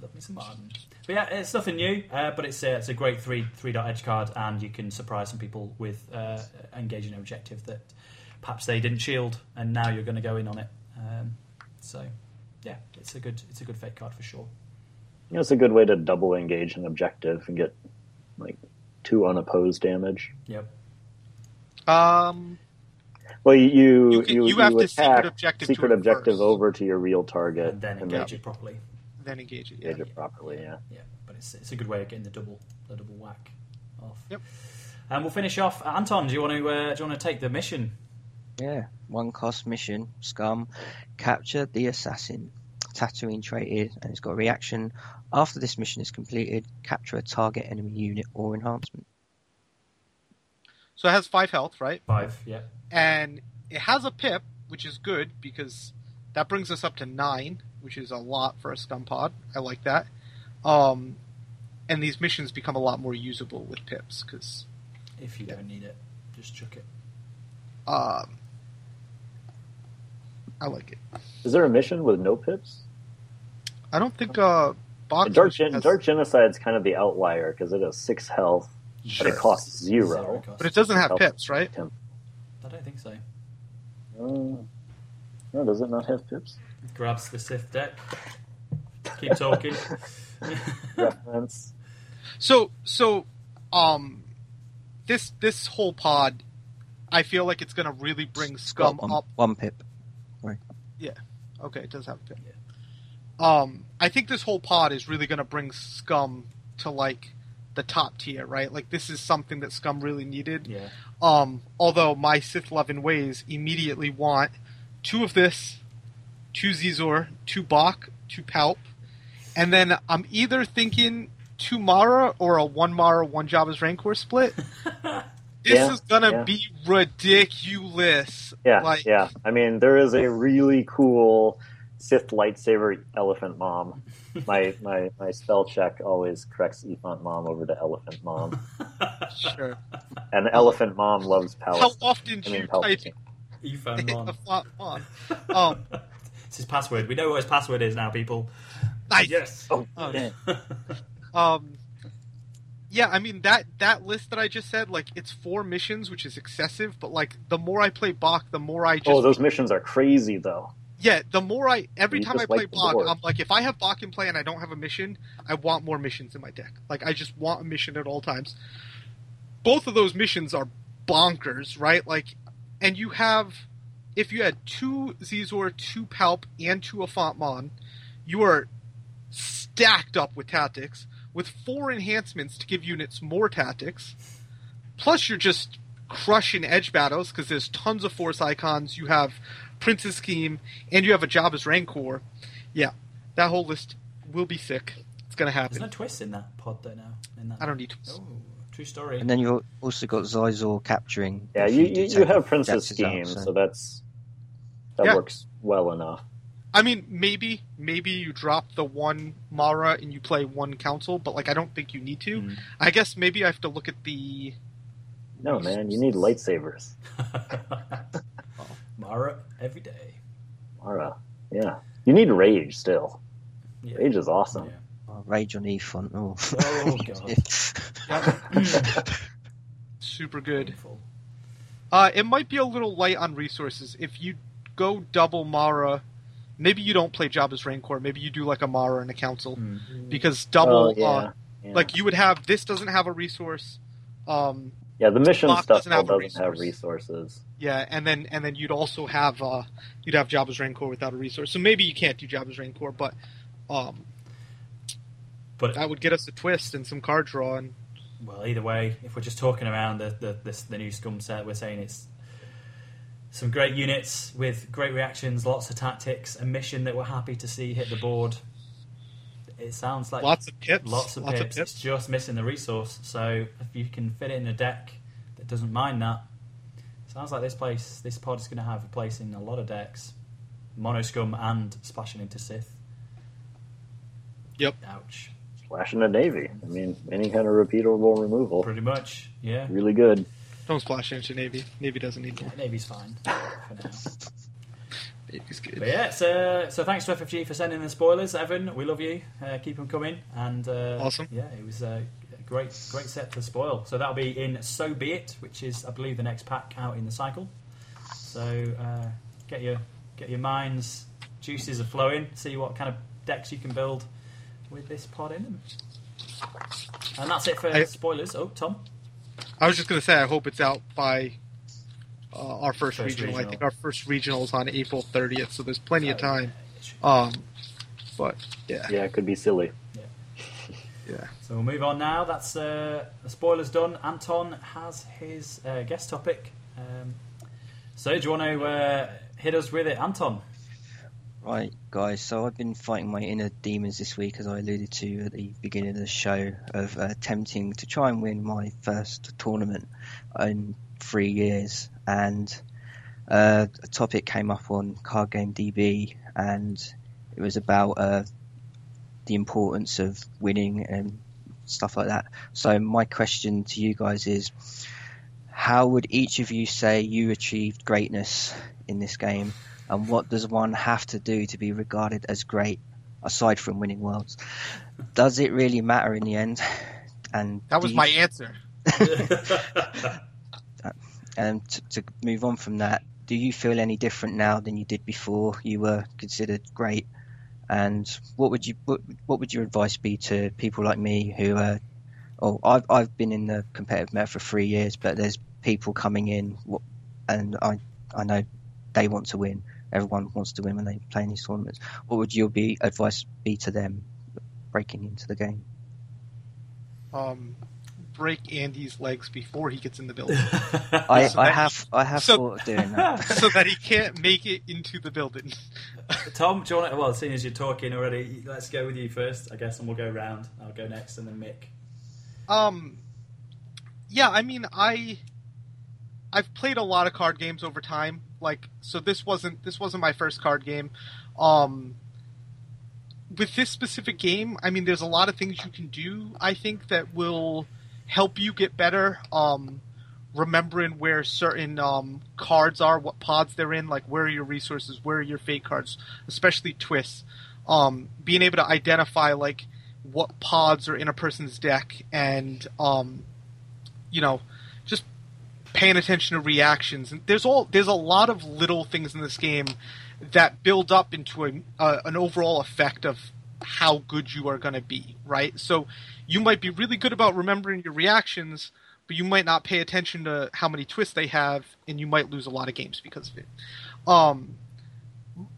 Love me some Arden. But yeah, it's nothing new, uh, but it's a, it's a great three three dot edge card, and you can surprise some people with uh, engaging an objective that perhaps they didn't shield, and now you're going to go in on it. Um, so yeah, it's a good it's a good fate card for sure. You know, it's a good way to double engage an objective and get like two unopposed damage. Yep. Um, Well, you you You can- you, you have to secret attack objective to secret it objective over to your real target and then and engage then it properly. then engage it. Yeah. engage it properly. Yeah. Yeah, but it's, it's a good way of getting the double the double whack off. Yep. And we'll finish off. Anton, do you want to uh, do you want to take the mission? Yeah, one cost mission, Scum, capture the assassin. Tatooine traded, and it's got a reaction. After this mission is completed, capture a target enemy unit or enhancement. So it has five health, right? Five. Yeah. And it has a pip, which is good because that brings us up to nine, which is a lot for a scum pod. I like that. Um, and these missions become a lot more usable with pips because If you don't need it, just chuck it. um, I like it. Is there a mission with no pips? I don't think uh, box Dark, mission Gen- has- Dark Genocide's kind of the outlier because it has six health, but it costs zero. cost. but it doesn't have Health. pips, right? I don't think so. Uh, no, does it not have pips? Grabs the Sith deck. Keep talking. Reference. So so um this this whole pod I feel like it's gonna really bring scum one, up. one pip. Sorry. Yeah. Okay, it does have a pip. Um I think this whole pod is really gonna bring scum to like the top tier, right? Like this is something that scum really needed. yeah. Um although my Sith loving ways immediately want two of this, two Xizor, two Bach, two Palp, and then I'm either thinking two Mara or a one Mara, one Jabba's Rancor split. This Yeah, is gonna yeah. be ridiculous. Yeah, Like, yeah. I mean, there is a really cool Sith lightsaber elephant mom. My my my spell check always corrects Ephant mom over to elephant mom, Sure. and elephant mom loves palace. How Palpatine. often I do mean, you type Palpatine. You found a one. Um, It's his password. We know what his password is now, people. nice. Yes. Oh, Oh. yeah. Um, yeah, I mean that that list that I just said, like it's four missions, which is excessive. But like the more I play Bach, the more I just oh, those missions are crazy though. Yeah, the more I every You time I play like Bach. I'm like, if I have Bach in play and I don't have a mission, I want more missions in my deck. Like I just want a mission at all times. Both of those missions are bonkers, right? Like, and you have if you had two Xizor, two Palp, and two Ephant Mon, you are stacked up with tactics with four enhancements to give units more tactics. Plus, you're just crushing edge battles because there's tons of force icons. You have Prince's Scheme, and you have a Jabba's Rancor. Yeah, that whole list will be thick. It's gonna happen. There's no twist in that pod though now. In that. I don't need to. Oh, true story. And then you've also got Xizor capturing. Yeah, you, you, you have Prince's objectives Scheme, out, so that's that Yeah. works well enough. I mean, maybe maybe you drop the one Mara and you play one Council, but like I don't think you need to. Mm. I guess maybe I have to look at the. No, man, you need lightsabers. Mara every day. Mara. Yeah. You need rage still. Yeah. Rage is awesome. Yeah. Oh, Rage on E-Font. Oh, Oh, God. Super good. Uh, it might be a little light on resources. If you go double Mara, maybe you don't play Jabba's Rancor. Maybe you do like a Mara and a Council. Mm. Because double, Oh, yeah. uh, yeah. like you would have, this doesn't have a resource. Um, yeah, the mission Bach stuff doesn't have doesn't have resources. Yeah, and then and then you'd also have uh, you'd have Jabba's Rancor without a resource. So maybe you can't do Jabba's Rancor, but um, But that would get us a twist and some card draw. And well, either way, if we're just talking around the the, this, the new Scum set, we're saying it's some great units with great reactions, lots of tactics, a mission that we're happy to see hit the board. It sounds like lots of pips. lots of pips. It's just missing the resource. So if you can fit it in a deck that doesn't mind that, sounds like this place, this pod is going to have a place in a lot of decks. Mono Scum and splashing into Sith. Yep. Ouch. Splashing a navy. I mean, any kind of repeatable removal. Pretty much. Yeah. Really good. Don't splash into Navy. Navy doesn't need more. Navy's fine for now. Navy's good. But yeah, so, so thanks to FFG for sending the spoilers, Evan. We love you. Uh, keep them coming. And uh, Awesome. Yeah, it was a great, great set to spoil. So that'll be in So Be It, which is, I believe, the next pack out in the cycle. So uh, get your get your minds juices are flowing. See what kind of decks you can build with this pod in them. And that's it for I- spoilers. Oh, Tom. I was just gonna say I hope it's out by uh, our first, First regional. I think our first regional is on April 30th, so there's plenty of Oh, time. Um, but yeah, Yeah, it could be silly. Yeah. So we'll move on now. That's uh, the spoilers done. Anton has his uh, guest topic. Um, so do you want to uh, hit us with it, Anton? Right, guys. So I've been fighting my inner demons this week, as I alluded to at the beginning of the show, of uh, attempting to try and win my first tournament in three years. And uh, a topic came up on Card Game DB, and it was about uh, the importance of winning and stuff like that. So my question to you guys is, how would each of you say you achieved greatness in this game? and what does one have to do to be regarded as great aside from winning worlds does it really matter in the end and That was you- my answer. and to, to move on from that do you feel any different now than you did before you were considered great and what would you what, what would your advice be to people like me who are? oh I've, I've been in the competitive meta for three years but there's people coming in and I I know they want to win everyone wants to win when they play in these tournaments what would your be advice be to them breaking into the game Um, break Andy's legs before he gets in the building, I, So I that- have I have so- thought of doing that so that he can't make it into the building. Tom, do you want to, well, seeing as you're talking already, let's go with you first, I guess, and we'll go round. I'll go next, and then Mick. Um, yeah, I mean, I I've played a lot of card games over time. Like, so this wasn't this wasn't my first card game. Um, with this specific game, I mean, there's a lot of things you can do. I think that will help you get better. Um, remembering where certain um, cards are, what pods they're in, like where are your resources, where are your fate cards, especially twists. Um, being able to identify like what pods are in a person's deck and um, you know just paying attention to reactions and there's all there's a lot of little things in this game that build up into a, uh, an overall effect of how good you are going to be right so you might be really good about remembering your reactions but you might not pay attention to how many twists they have and you might lose a lot of games because of it um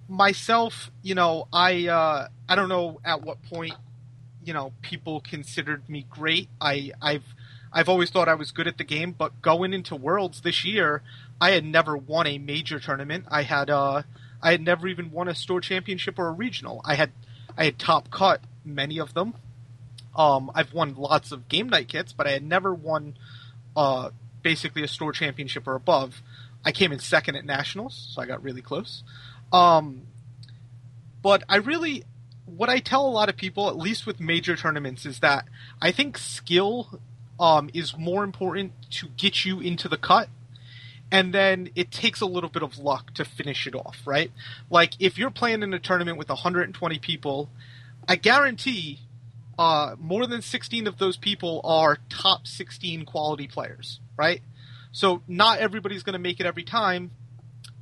myself you know i uh i don't know at what point you know people considered me great. I I've I've always thought I was good at the game, but going into Worlds this year, I had never won a major tournament. I had uh I had never even won a store championship or a regional. I had I had top cut many of them. Um, I've won lots of game night kits, but I had never won uh, basically a store championship or above. I came in second at nationals, so I got really close. Um, but I really, what I tell a lot of people, at least with major tournaments, is that I think skill um, is more important to get you into the cut, and then it takes a little bit of luck to finish it off, right? Like if you're playing in a tournament with 120 people, I guarantee uh, more than 16 of those people are top 16 quality players, right? So not everybody's going to make it every time,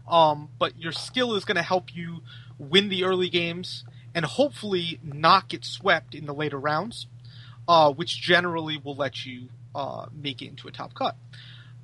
um, but your skill is going to help you win the early games and hopefully not get swept in the later rounds, uh, which generally will let you uh, make it into a top cut.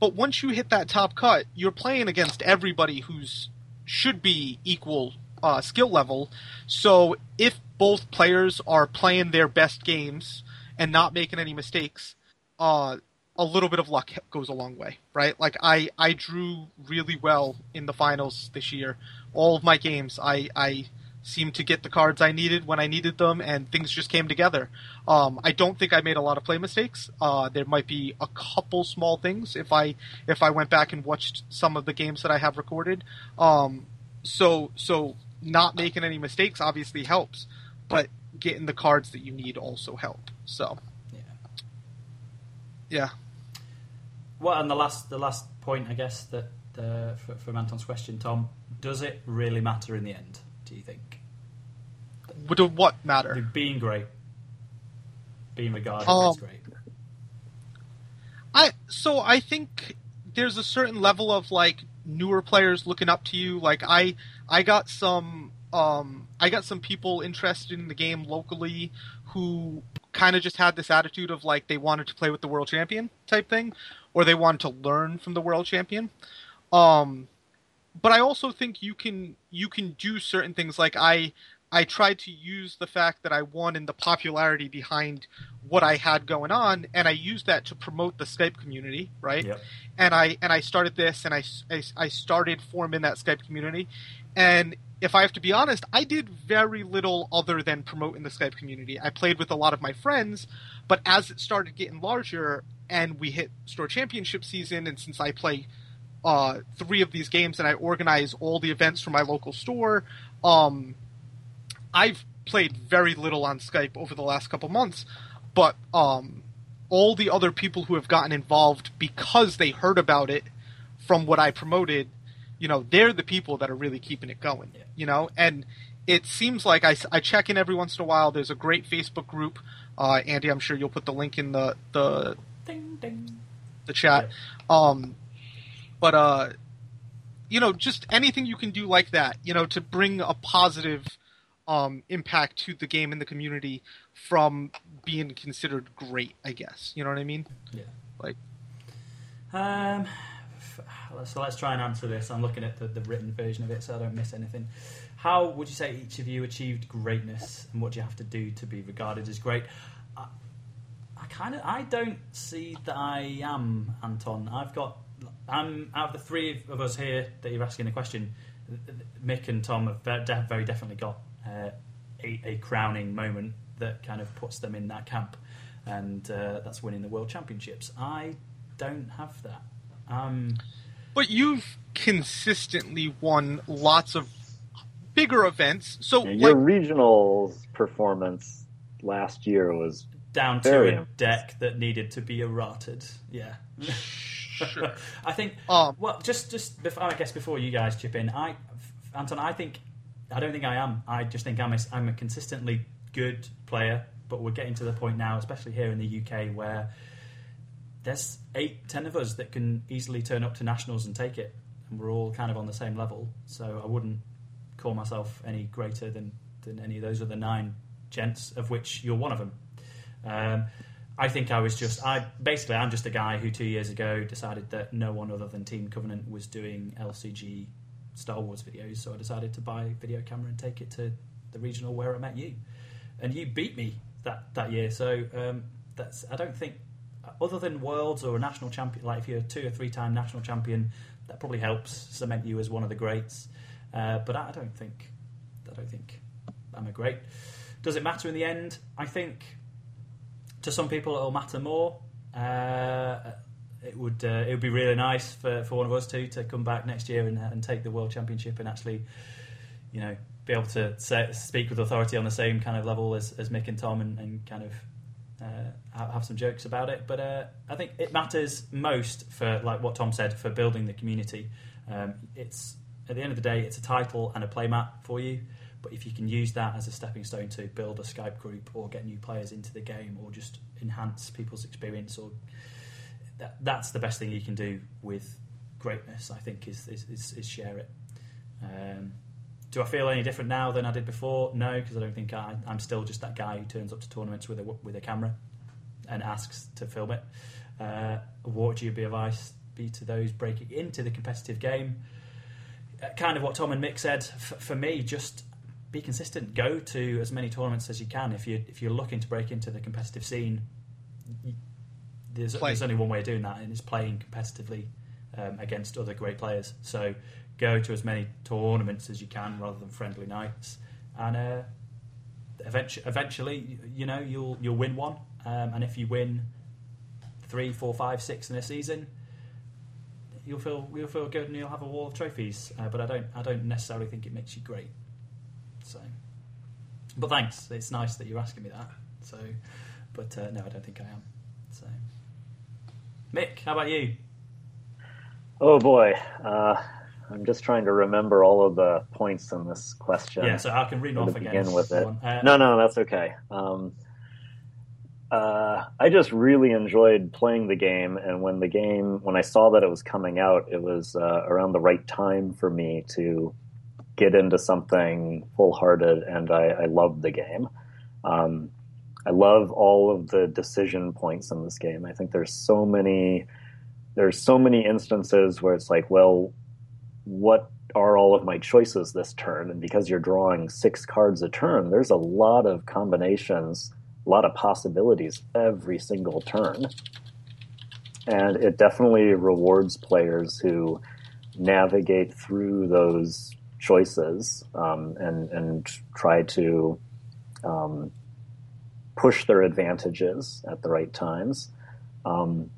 But once you hit that top cut, you're playing against everybody who's should be equal uh, skill level. So if both players are playing their best games and not making any mistakes, uh, a little bit of luck goes a long way, right? Like I, I drew really well in the finals this year. All of my games, I, I seemed to get the cards I needed when I needed them, and things just came together. Um, I don't think I made a lot of play mistakes. Uh, there might be a couple small things if I if I went back and watched some of the games that I have recorded. Um, so so not making any mistakes obviously helps, but getting the cards that you need also help. So Yeah. yeah. Well, and the last the last point, I guess, that uh, for, from Anton's question, Tom, does it really matter in the end? Do you think Would what matter? being great, being regarded Um, as great? I so I think there's a certain level of like newer players looking up to you. Like I I got some um I got some people interested in the game locally who kind of just had this attitude of like they wanted to play with the world champion type thing or they wanted to learn from the world champion. Um, but I also think you can you can do certain things like I I tried to use the fact that I won and the popularity behind what I had going on, and I used that to promote the Skype community, right? Yep. And I and I started this, and I, I, I started forming that Skype community, and if I have to be honest, I did very little other than promote in the Skype community. I played with a lot of my friends, but as it started getting larger and we hit store championship season, and since I play uh, three of these games and I organize all the events for my local store, um, I've played very little on Skype over the last couple months, but um, all the other people who have gotten involved because they heard about it from what I promoted, you know, they're the people that are really keeping it going, Yeah. you know, and it seems like I, I check in every once in a while. There's a great Facebook group. Uh, Andy, I'm sure you'll put the link in the, the, Ding ding. the chat. Um, but uh, you know, just anything you can do like that, you know, to bring a positive um, impact to the game and the community from being considered great. I guess you know what I mean. Yeah. Like, Um, so let's try and answer this. I'm looking at the, the written version of it, so I don't miss anything. How would you say each of you achieved greatness, and what do you have to do to be regarded as great? I, I kind of, I don't see that I am Anton. I've got, I'm out of the three of us here that you're asking the question. Mick and Tom have ve- very definitely got uh, a, a crowning moment that kind of puts them in that camp, and uh, that's winning the world championships. I don't have that. Um, but you've consistently won lots of bigger events. So Yeah, like, your regional performance last year was down to a deck that needed to be errated. Yeah. Sure. I think. Um, well, just just before, I guess before you guys chip in, I, Anton, I think I don't think I am. I just think I'm a, I'm a consistently good player, but we're getting to the point now, especially here in the UK, where there's eight, ten of us that can easily turn up to nationals and take it, and we're all kind of on the same level. So I wouldn't call myself any greater than than any of those other nine gents, of which you're one of them. Um, I think I was just I basically I'm just a guy who two years ago decided that no one other than Team Covenant was doing LCG Star Wars videos, so I decided to buy a video camera and take it to the regional where I met you, and you beat me that that year. So um, that's I don't think other than worlds or a national champion, like if you're a two or three time national champion, that probably helps cement you as one of the greats. Uh, but I don't think I don't think I'm a great. Does it matter in the end? I think to some people it'll matter more. Uh, it would uh, it would be really nice for, for one of us two to come back next year and, and take the world championship and actually, you know, be able to speak with authority on the same kind of level as, as Mick and Tom and, and kind of uh, have, have some jokes about it. But uh, I think it matters most for like what Tom said for building the community. Um, it's at the end of the day, it's a title and a playmat for you. But if you can use that as a stepping stone to build a Skype group or get new players into the game or just enhance people's experience, or that, that's the best thing you can do with greatness. I think is is, is, is share it. Um, do I feel any different now than I did before? No, because I don't think I, I'm still just that guy who turns up to tournaments with a with a camera and asks to film it. Uh, what would your advice be to those breaking into the competitive game? Uh, kind of what Tom and Mick said. F- for me, just be consistent. Go to as many tournaments as you can. If you if you're looking to break into the competitive scene, there's, there's only one way of doing that, and it's playing competitively um, against other great players. So go to as many tournaments as you can rather than friendly nights, and uh, eventually, eventually, you know, you'll you'll win one. Um, and if you win three, four, five, six in a season, you'll feel you'll feel good and you'll have a wall of trophies. Uh, but I don't I don't necessarily think it makes you great. So, but thanks. It's nice that you're asking me that. So, but uh, no, I don't think I am. Mick, how about you? Oh boy, uh, I'm just trying to remember all of the points in this question. Yeah, so I can read off again. begin with it. Uh, No, no, that's okay. Um, uh, I just really enjoyed playing the game, and when the game, when I saw that it was coming out, it was uh, around the right time for me to get into something full-hearted, and I, I loved the game. Um, I love all of the decision points in this game. I think there's so many there's so many instances where it's like, well, what are all of my choices this turn? And because you're drawing six cards a turn, there's a lot of combinations, a lot of possibilities every single turn. And it definitely rewards players who navigate through those choices um, and and try to um, push their advantages at the right times. Um,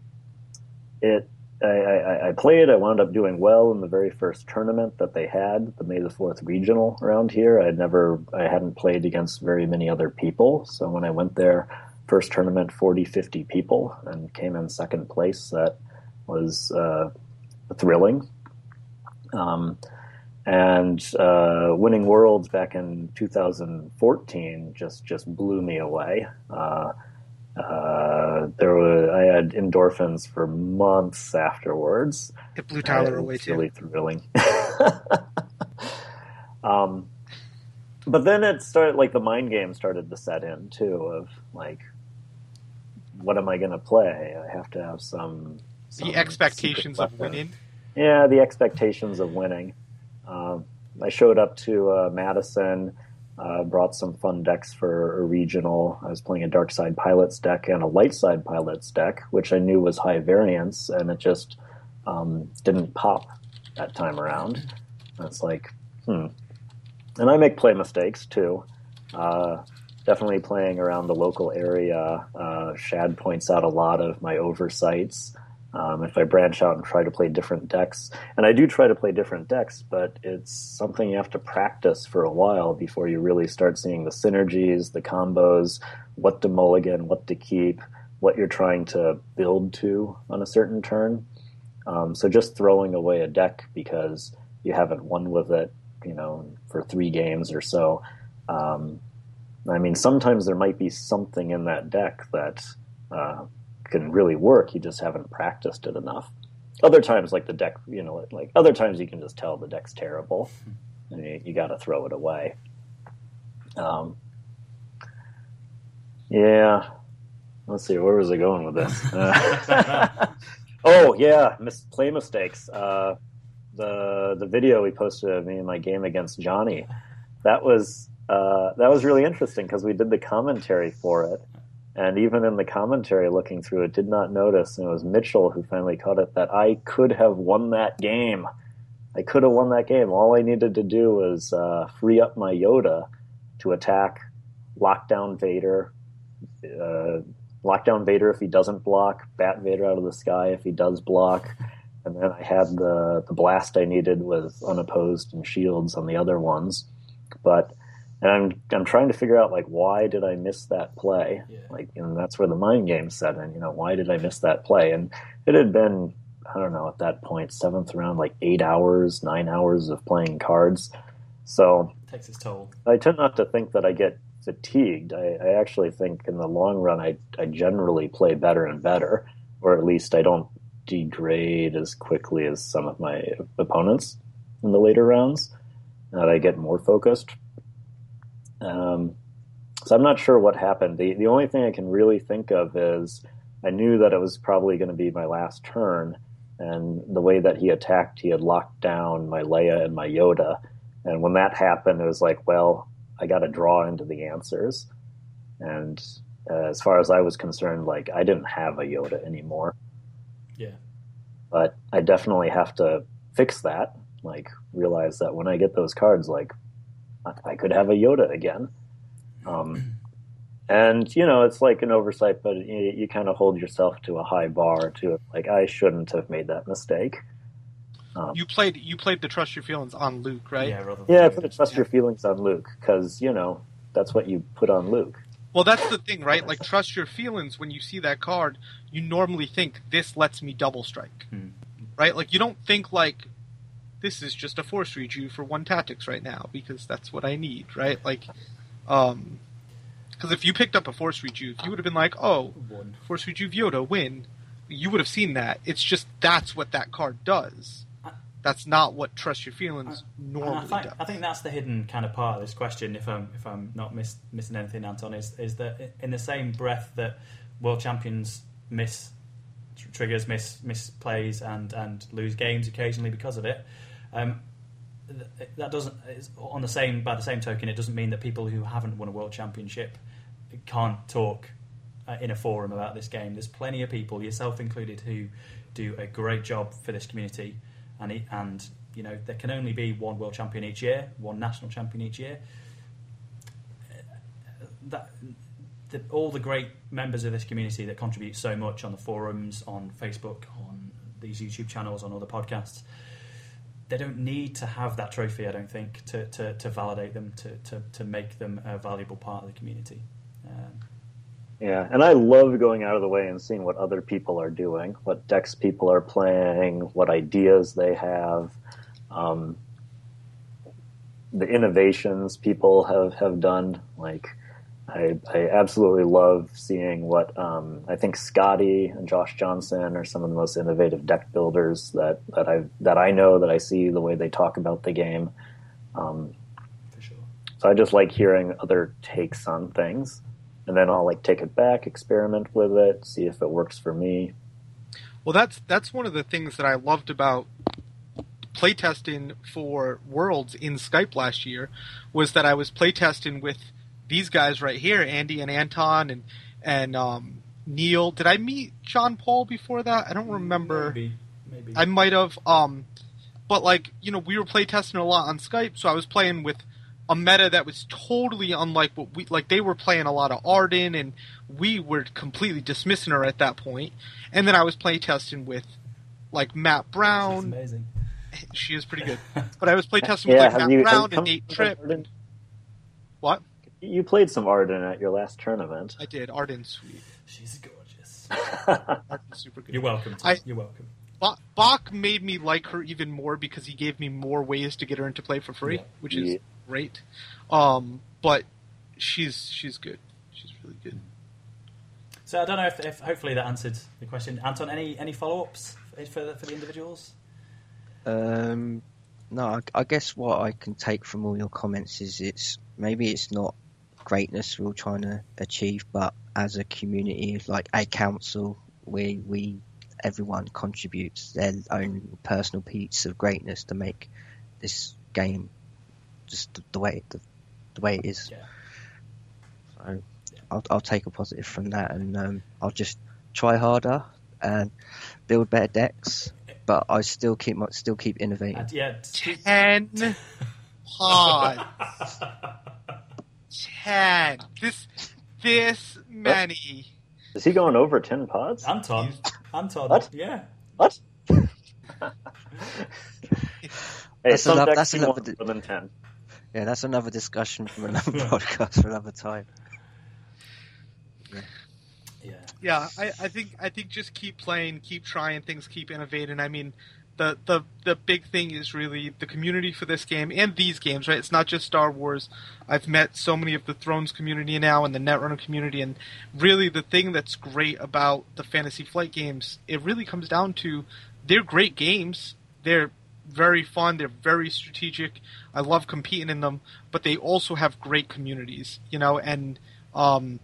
it I, I, I, played. I wound up doing well in the very first tournament that they had, the May the Fourth regional around here. I never, I hadn't played against very many other people. So when I went there, first tournament, 40, 50 people, and came in second place. That was uh, thrilling. Um, and uh, winning worlds back in 2014 just just blew me away. Uh, uh, there was I had endorphins for months afterwards. It blew Tyler away too. Really thrilling. um, but then it started like the mind game started to set in too of like, what am I going to play? I have to have some. some the expectations of winning. Yeah, the expectations of winning. Um, I showed up to uh, Madison, uh, brought some fun decks for a regional. I was playing a Dark Side Pilots deck and a Light Side Pilots deck, which I knew was high variance, and it just um, didn't pop that time around. It's like, hmm. And I make play mistakes too. Uh, definitely playing around the local area. Uh, Shad points out a lot of my oversights um, if I branch out and try to play different decks. And I do try to play different decks, but it's something you have to practice for a while before you really start seeing the synergies, the combos, what to mulligan, what to keep, what you're trying to build to on a certain turn. Um, so just throwing away a deck because you haven't won with it, you know, for three games or so. Um, I mean, sometimes there might be something in that deck that uh, can really work. You just haven't practiced it enough. Other times, like the deck, you know, like other times you can just tell the deck's terrible, and you, you got to throw it away. Um, yeah. Let's see, where was I going with this? Uh, oh yeah, mis- play mistakes. Uh, the the video we posted of me and my game against Johnny, that was uh, that was really interesting because we did the commentary for it, and even in the commentary looking through it, did not notice, and it was Mitchell who finally caught it, that I could have won that game. I could have won that game. All I needed to do was uh, free up my Yoda to attack, lock down Vader, uh, lock down Vader if he doesn't block, bat Vader out of the sky if he does block, and then I had the, the blast I needed with unopposed and shields on the other ones. But and I'm I'm trying to figure out like why did I miss that play? Yeah. Like, and that's where the mind game set in. You know, why did I miss that play? And it had been I don't know at that point seventh round, like eight hours, nine hours of playing cards. So it takes its toll. I tend not to think that I get fatigued. I, I actually think in the long run, I I generally play better and better, or at least I don't degrade as quickly as some of my opponents in the later rounds. That I get more focused um, so I'm not sure what happened. The the only thing I can really think of is I knew that it was probably going to be my last turn, and the way that he attacked, he had locked down my Leia and my Yoda, and when that happened, it was like, well, I got to draw into the answers, and uh, as far as I was concerned, like I didn't have a Yoda anymore. Yeah, but I definitely have to fix that. Like realize that when I get those cards, like I could have a Yoda again. Um, and you know, it's like an oversight, but you, you kind of hold yourself to a high bar to like I shouldn't have made that mistake. Um, you played you played the trust your feelings on Luke, right? Yeah, yeah, I put the trust yeah. your feelings on Luke because you know that's what you put on Luke. Well, that's the thing, right? Like trust your feelings. When you see that card, you normally think this lets me double strike, hmm. right? Like you don't think like this is just a force read for one tactics right now because that's what I need, right? Like, um, because if you picked up a force rejuve, you would have been like, oh, force rejuve Yoda win. You would have seen that. It's just that's what that card does. That's not what trust your feelings normally I think, does. I think that's the hidden kind of part of this question. If I'm if I'm not miss, missing anything, Anton, is is that in the same breath that world champions miss tr- triggers, miss misplays, and and lose games occasionally because of it. Um, that doesn't on the same by the same token, it doesn't mean that people who haven't won a world championship can't talk uh, in a forum about this game. There's plenty of people, yourself included, who do a great job for this community, and and you know there can only be one world champion each year, one national champion each year. That the, all the great members of this community that contribute so much on the forums, on Facebook, on these YouTube channels, on other podcasts. They don't need to have that trophy, I don't think, to, to, to validate them, to, to, to make them a valuable part of the community. Um, Yeah, and I love going out of the way and seeing what other people are doing, what decks people are playing, what ideas they have, um, the innovations people have, have done. Like, I, I absolutely love seeing what um, I think Scotty and Josh Johnson are some of the most innovative deck builders that, that I that I know that I see the way they talk about the game. Um, for sure. so I just like hearing other takes on things, and then I'll like take it back, experiment with it, see if it works for me. Well, that's that's one of the things that I loved about playtesting for Worlds in Skype last year was that I was playtesting with these guys right here, Andy and Anton and and um, Neil. Did I meet John Paul before that? I don't remember. Maybe, maybe. I might have. Um, but like you know, we were playtesting a lot on Skype, so I was playing with a meta that was totally unlike what we like. They were playing a lot of Arden, and we were completely dismissing her at that point. And then I was playtesting with like Matt That's Brown. amazing. She is pretty good. But I was playtesting Yeah, with like Matt you, Brown and Nate Tripp. What? You played some Arden at your last tournament. I did. Arden's sweet. She's gorgeous. Arden's super good. You're welcome. I- You're welcome. Ba- Bach made me like her even more because he gave me more ways to get her into play for free, Yeah. which is Yeah. great. Um, but she's she's good. She's really good. So I don't know if, if hopefully that answered the question. Anton, any any follow ups for the, for the individuals? Um, no, I, I guess what I can take from all your comments is it's maybe it's not greatness we're all trying to achieve, but as a community, like a council, we we everyone contributes their own personal piece of greatness to make this game just the, the way the, the way it is. Yeah. So I'll I'll take a positive from that, and um, I'll just try harder and build better decks. But I still keep my, still keep innovating. And yeah, Ten pods. Ten. This this many. Is he going over ten pods? Anton, Anton, What? yeah. What? hey, That's some enough- that's do enough more than ten. Yeah, that's another discussion from another podcast for another time. Yeah. Yeah, I, I think I think just keep playing, keep trying things, keep innovating. I mean, the the the big thing is really the community for this game and these games, right? It's not just Star Wars. I've met so many of the Thrones community now and the Netrunner community, and really the thing that's great about the Fantasy Flight games, it really comes down to they're great games. They're very fun. They're very strategic. I love competing in them, but they also have great communities, you know, and um,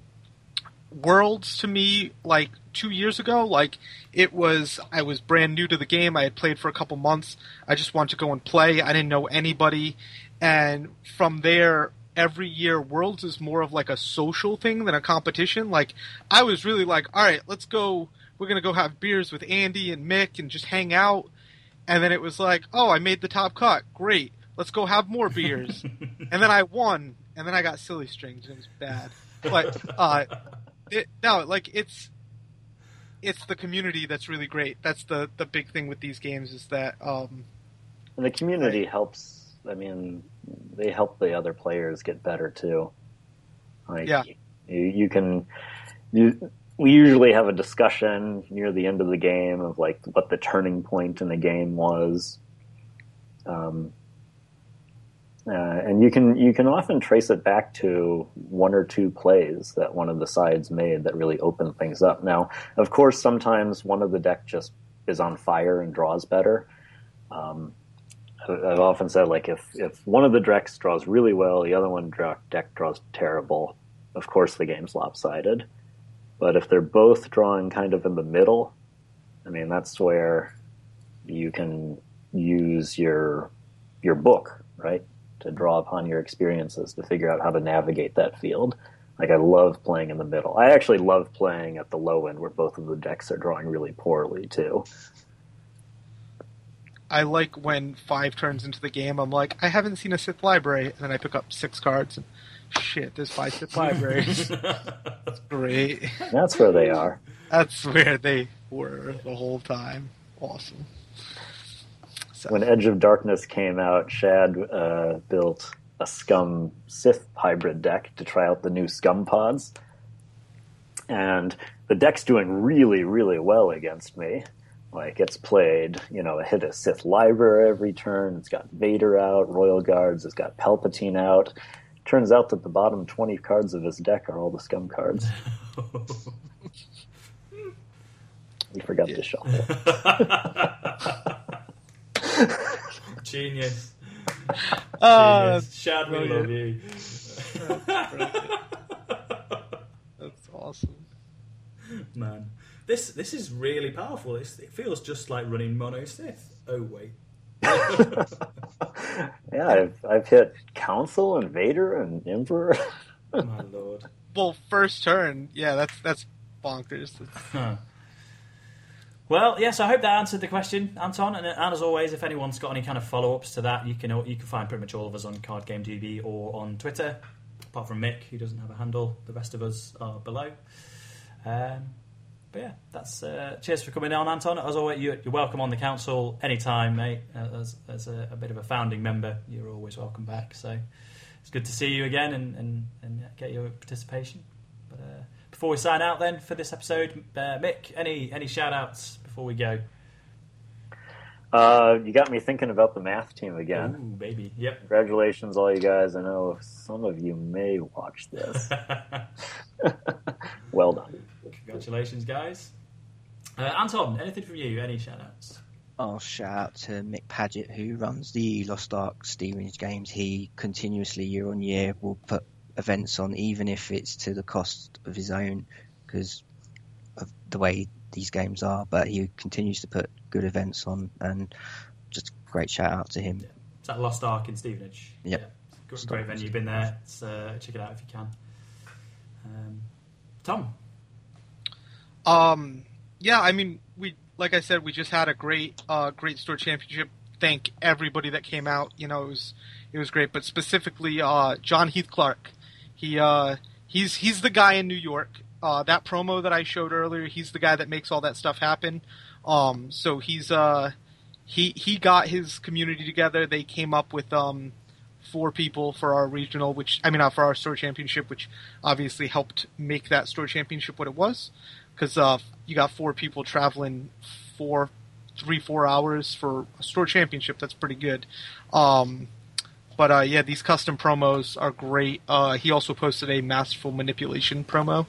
Worlds to me, like two years ago, like it was, I was brand new to the game. I had played for a couple months. I just wanted to go and play. I didn't know anybody. And from there, every year, Worlds is more of like a social thing than a competition. Like, I was really like, all right, let's go. We're going to go have beers with Andy and Mick and just hang out. And then it was like, oh, I made the top cut. Great. Let's go have more beers. and then I won. And then I got silly strings. And it was bad. But, uh, it, no, like it's it's the community that's really great. That's the the big thing with these games is that um, And the community helps. I mean, they help the other players get better too. Like, Yeah. You, you can. You, we usually have a discussion near the end of the game of like what the turning point in the game was. Um, uh, and you can you can often trace it back to one or two plays that one of the sides made that really opened things up. Now, of course, sometimes one of the deck just is on fire and draws better. Um, I've often said like if if one of the decks draws really well, the other one draw, deck draws terrible. Of course, the game's lopsided. But if they're both drawing kind of in the middle, I mean, that's where you can use your your book, right, to draw upon your experiences to figure out how to navigate that field. Like I love playing in the middle. I actually love playing at the low end where both of the decks are drawing really poorly too. I like when five turns into the game, I'm like, I haven't seen a Sith library, and then I pick up six cards, and shit, there's five Sith libraries. That's great. That's where they are. That's where they were the whole time. Awesome. So, When Edge of Darkness came out, Shad uh, built a Scum Sith hybrid deck to try out the new Scum pods. And the deck's doing really, really well against me. Like, it's played, you know, it hit a Sith library every turn. It's got Vader out, Royal Guards, it's got Palpatine out. Turns out that the bottom 20 cards of his deck are all the Scum cards. We forgot to shuffle. Genius. Ah, Genius. Shad, we love you. that's awesome. Man. This this is really powerful. It's, it feels just like running Mono Sith. Oh, wait. Yeah, I've, I've hit Council and Vader and Emperor. My lord. Well, first turn, yeah, that's that's bonkers. Huh. Well, yes, I hope that answered the question, Anton. And, and as always, if anyone's got any kind of follow ups to that, you can you can find pretty much all of us on Card Game DB or on Twitter. Apart from Mick, who doesn't have a handle, the rest of us are below. Um, but yeah, that's uh, cheers for coming on, Anton. As always, you're, you're welcome on the council anytime, mate. Uh, as as a, a bit of a founding member, you're always welcome back. So it's good to see you again and and, and get your participation. But before we sign out, then for this episode, uh, Mick, any any shout outs before we go? Uh, you got me thinking about the math team again. Ooh, baby. Yep. Congratulations, all you guys. I know some of you may watch this. well done. Congratulations, guys. Uh, Anton, anything from you? Any shout outs? I'll shout out to Mick Paget, who runs the Lost Ark Stevenage games. He continuously, year on year, will put events on, even if it's to the cost of his own, because of the way these games are. But he continues to put good events on, and just a great shout out to him. Is that Lost Ark in Stevenage? Yep. Yeah. Great, Lost great Ark in venue. Been there. It's, uh, check it out if you can. Um, Tom. Um, yeah, I mean, we like I said, we just had a great, uh, great store championship. Thank everybody that came out. You know, it was it was great, but specifically, uh, John Heath Clark. He uh, he's he's the guy in New York. Uh, that promo that I showed earlier, he's the guy that makes all that stuff happen. Um, so he's uh, he he got his community together. They came up with um, four people for our regional, which I mean, uh, for our store championship, which obviously helped make that store championship what it was. Because uh, you got four people traveling four, three, four hours for a store championship. That's pretty good. Um, but uh, yeah, these custom promos are great. Uh, he also posted a masterful manipulation promo.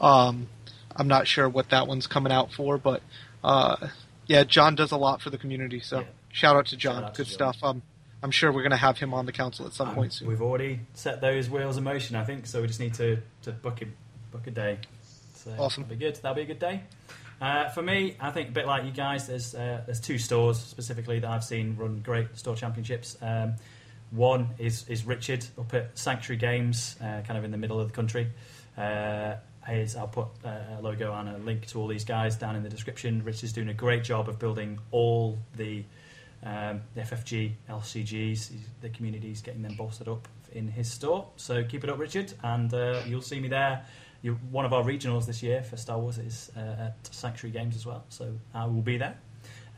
Um, I'm not sure what that one's coming out for, but uh, yeah, John does a lot for the community. So Yeah. shout out to John. Out to Good John. stuff. Um, I'm sure we're going to have him on the council at some Um, point soon. We've already set those wheels in motion, I think, so we just need to, to book him, book a day. So Awesome. That'll be good. That'll be a good day. Uh, for me, I think a bit like you guys, there's uh, there's two stores specifically that I've seen run great store championships. Um, one is is Richard up at Sanctuary Games, uh, kind of in the middle of the country. Uh, I'll put uh, a logo and a link to all these guys down in the description. Richard's doing a great job of building all the um, FFG LCGs, the communities, getting them bolstered up in his store. So keep it up, Richard, and uh, you'll see me there. You're one of our regionals this year for Star Wars is uh, at Sanctuary Games as well, so I will be there.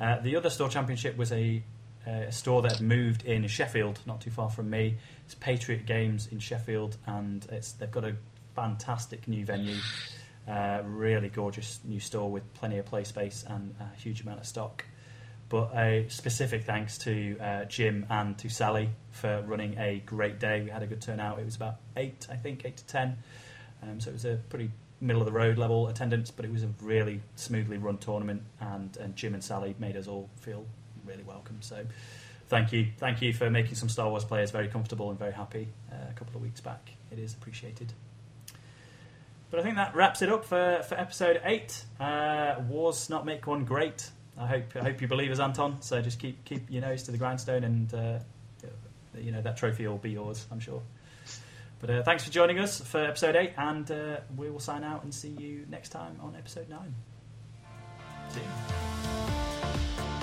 Uh, the other store championship was a, a store that moved in Sheffield, not too far from me. It's Patriot Games in Sheffield, and it's they've got a fantastic new venue, uh, really gorgeous new store with plenty of play space and a huge amount of stock. But a specific thanks to uh, Jim and to Sally for running a great day. We had a good turnout. It was about eight, I think, eight to ten. Um, so it was a pretty middle of the road level attendance, but it was a really smoothly run tournament, and, and Jim and Sally made us all feel really welcome. So thank you, thank you for making some Star Wars players very comfortable and very happy uh, a couple of weeks back. It is appreciated. But I think that wraps it up for, for episode eight. Uh, Wars not make one great. I hope I hope you believe us, Anton. So just keep keep your nose to the grindstone, and uh, you know that trophy will be yours, I'm sure. But uh, thanks for joining us for episode eight, and uh, we will sign out and see you next time on episode nine. See you.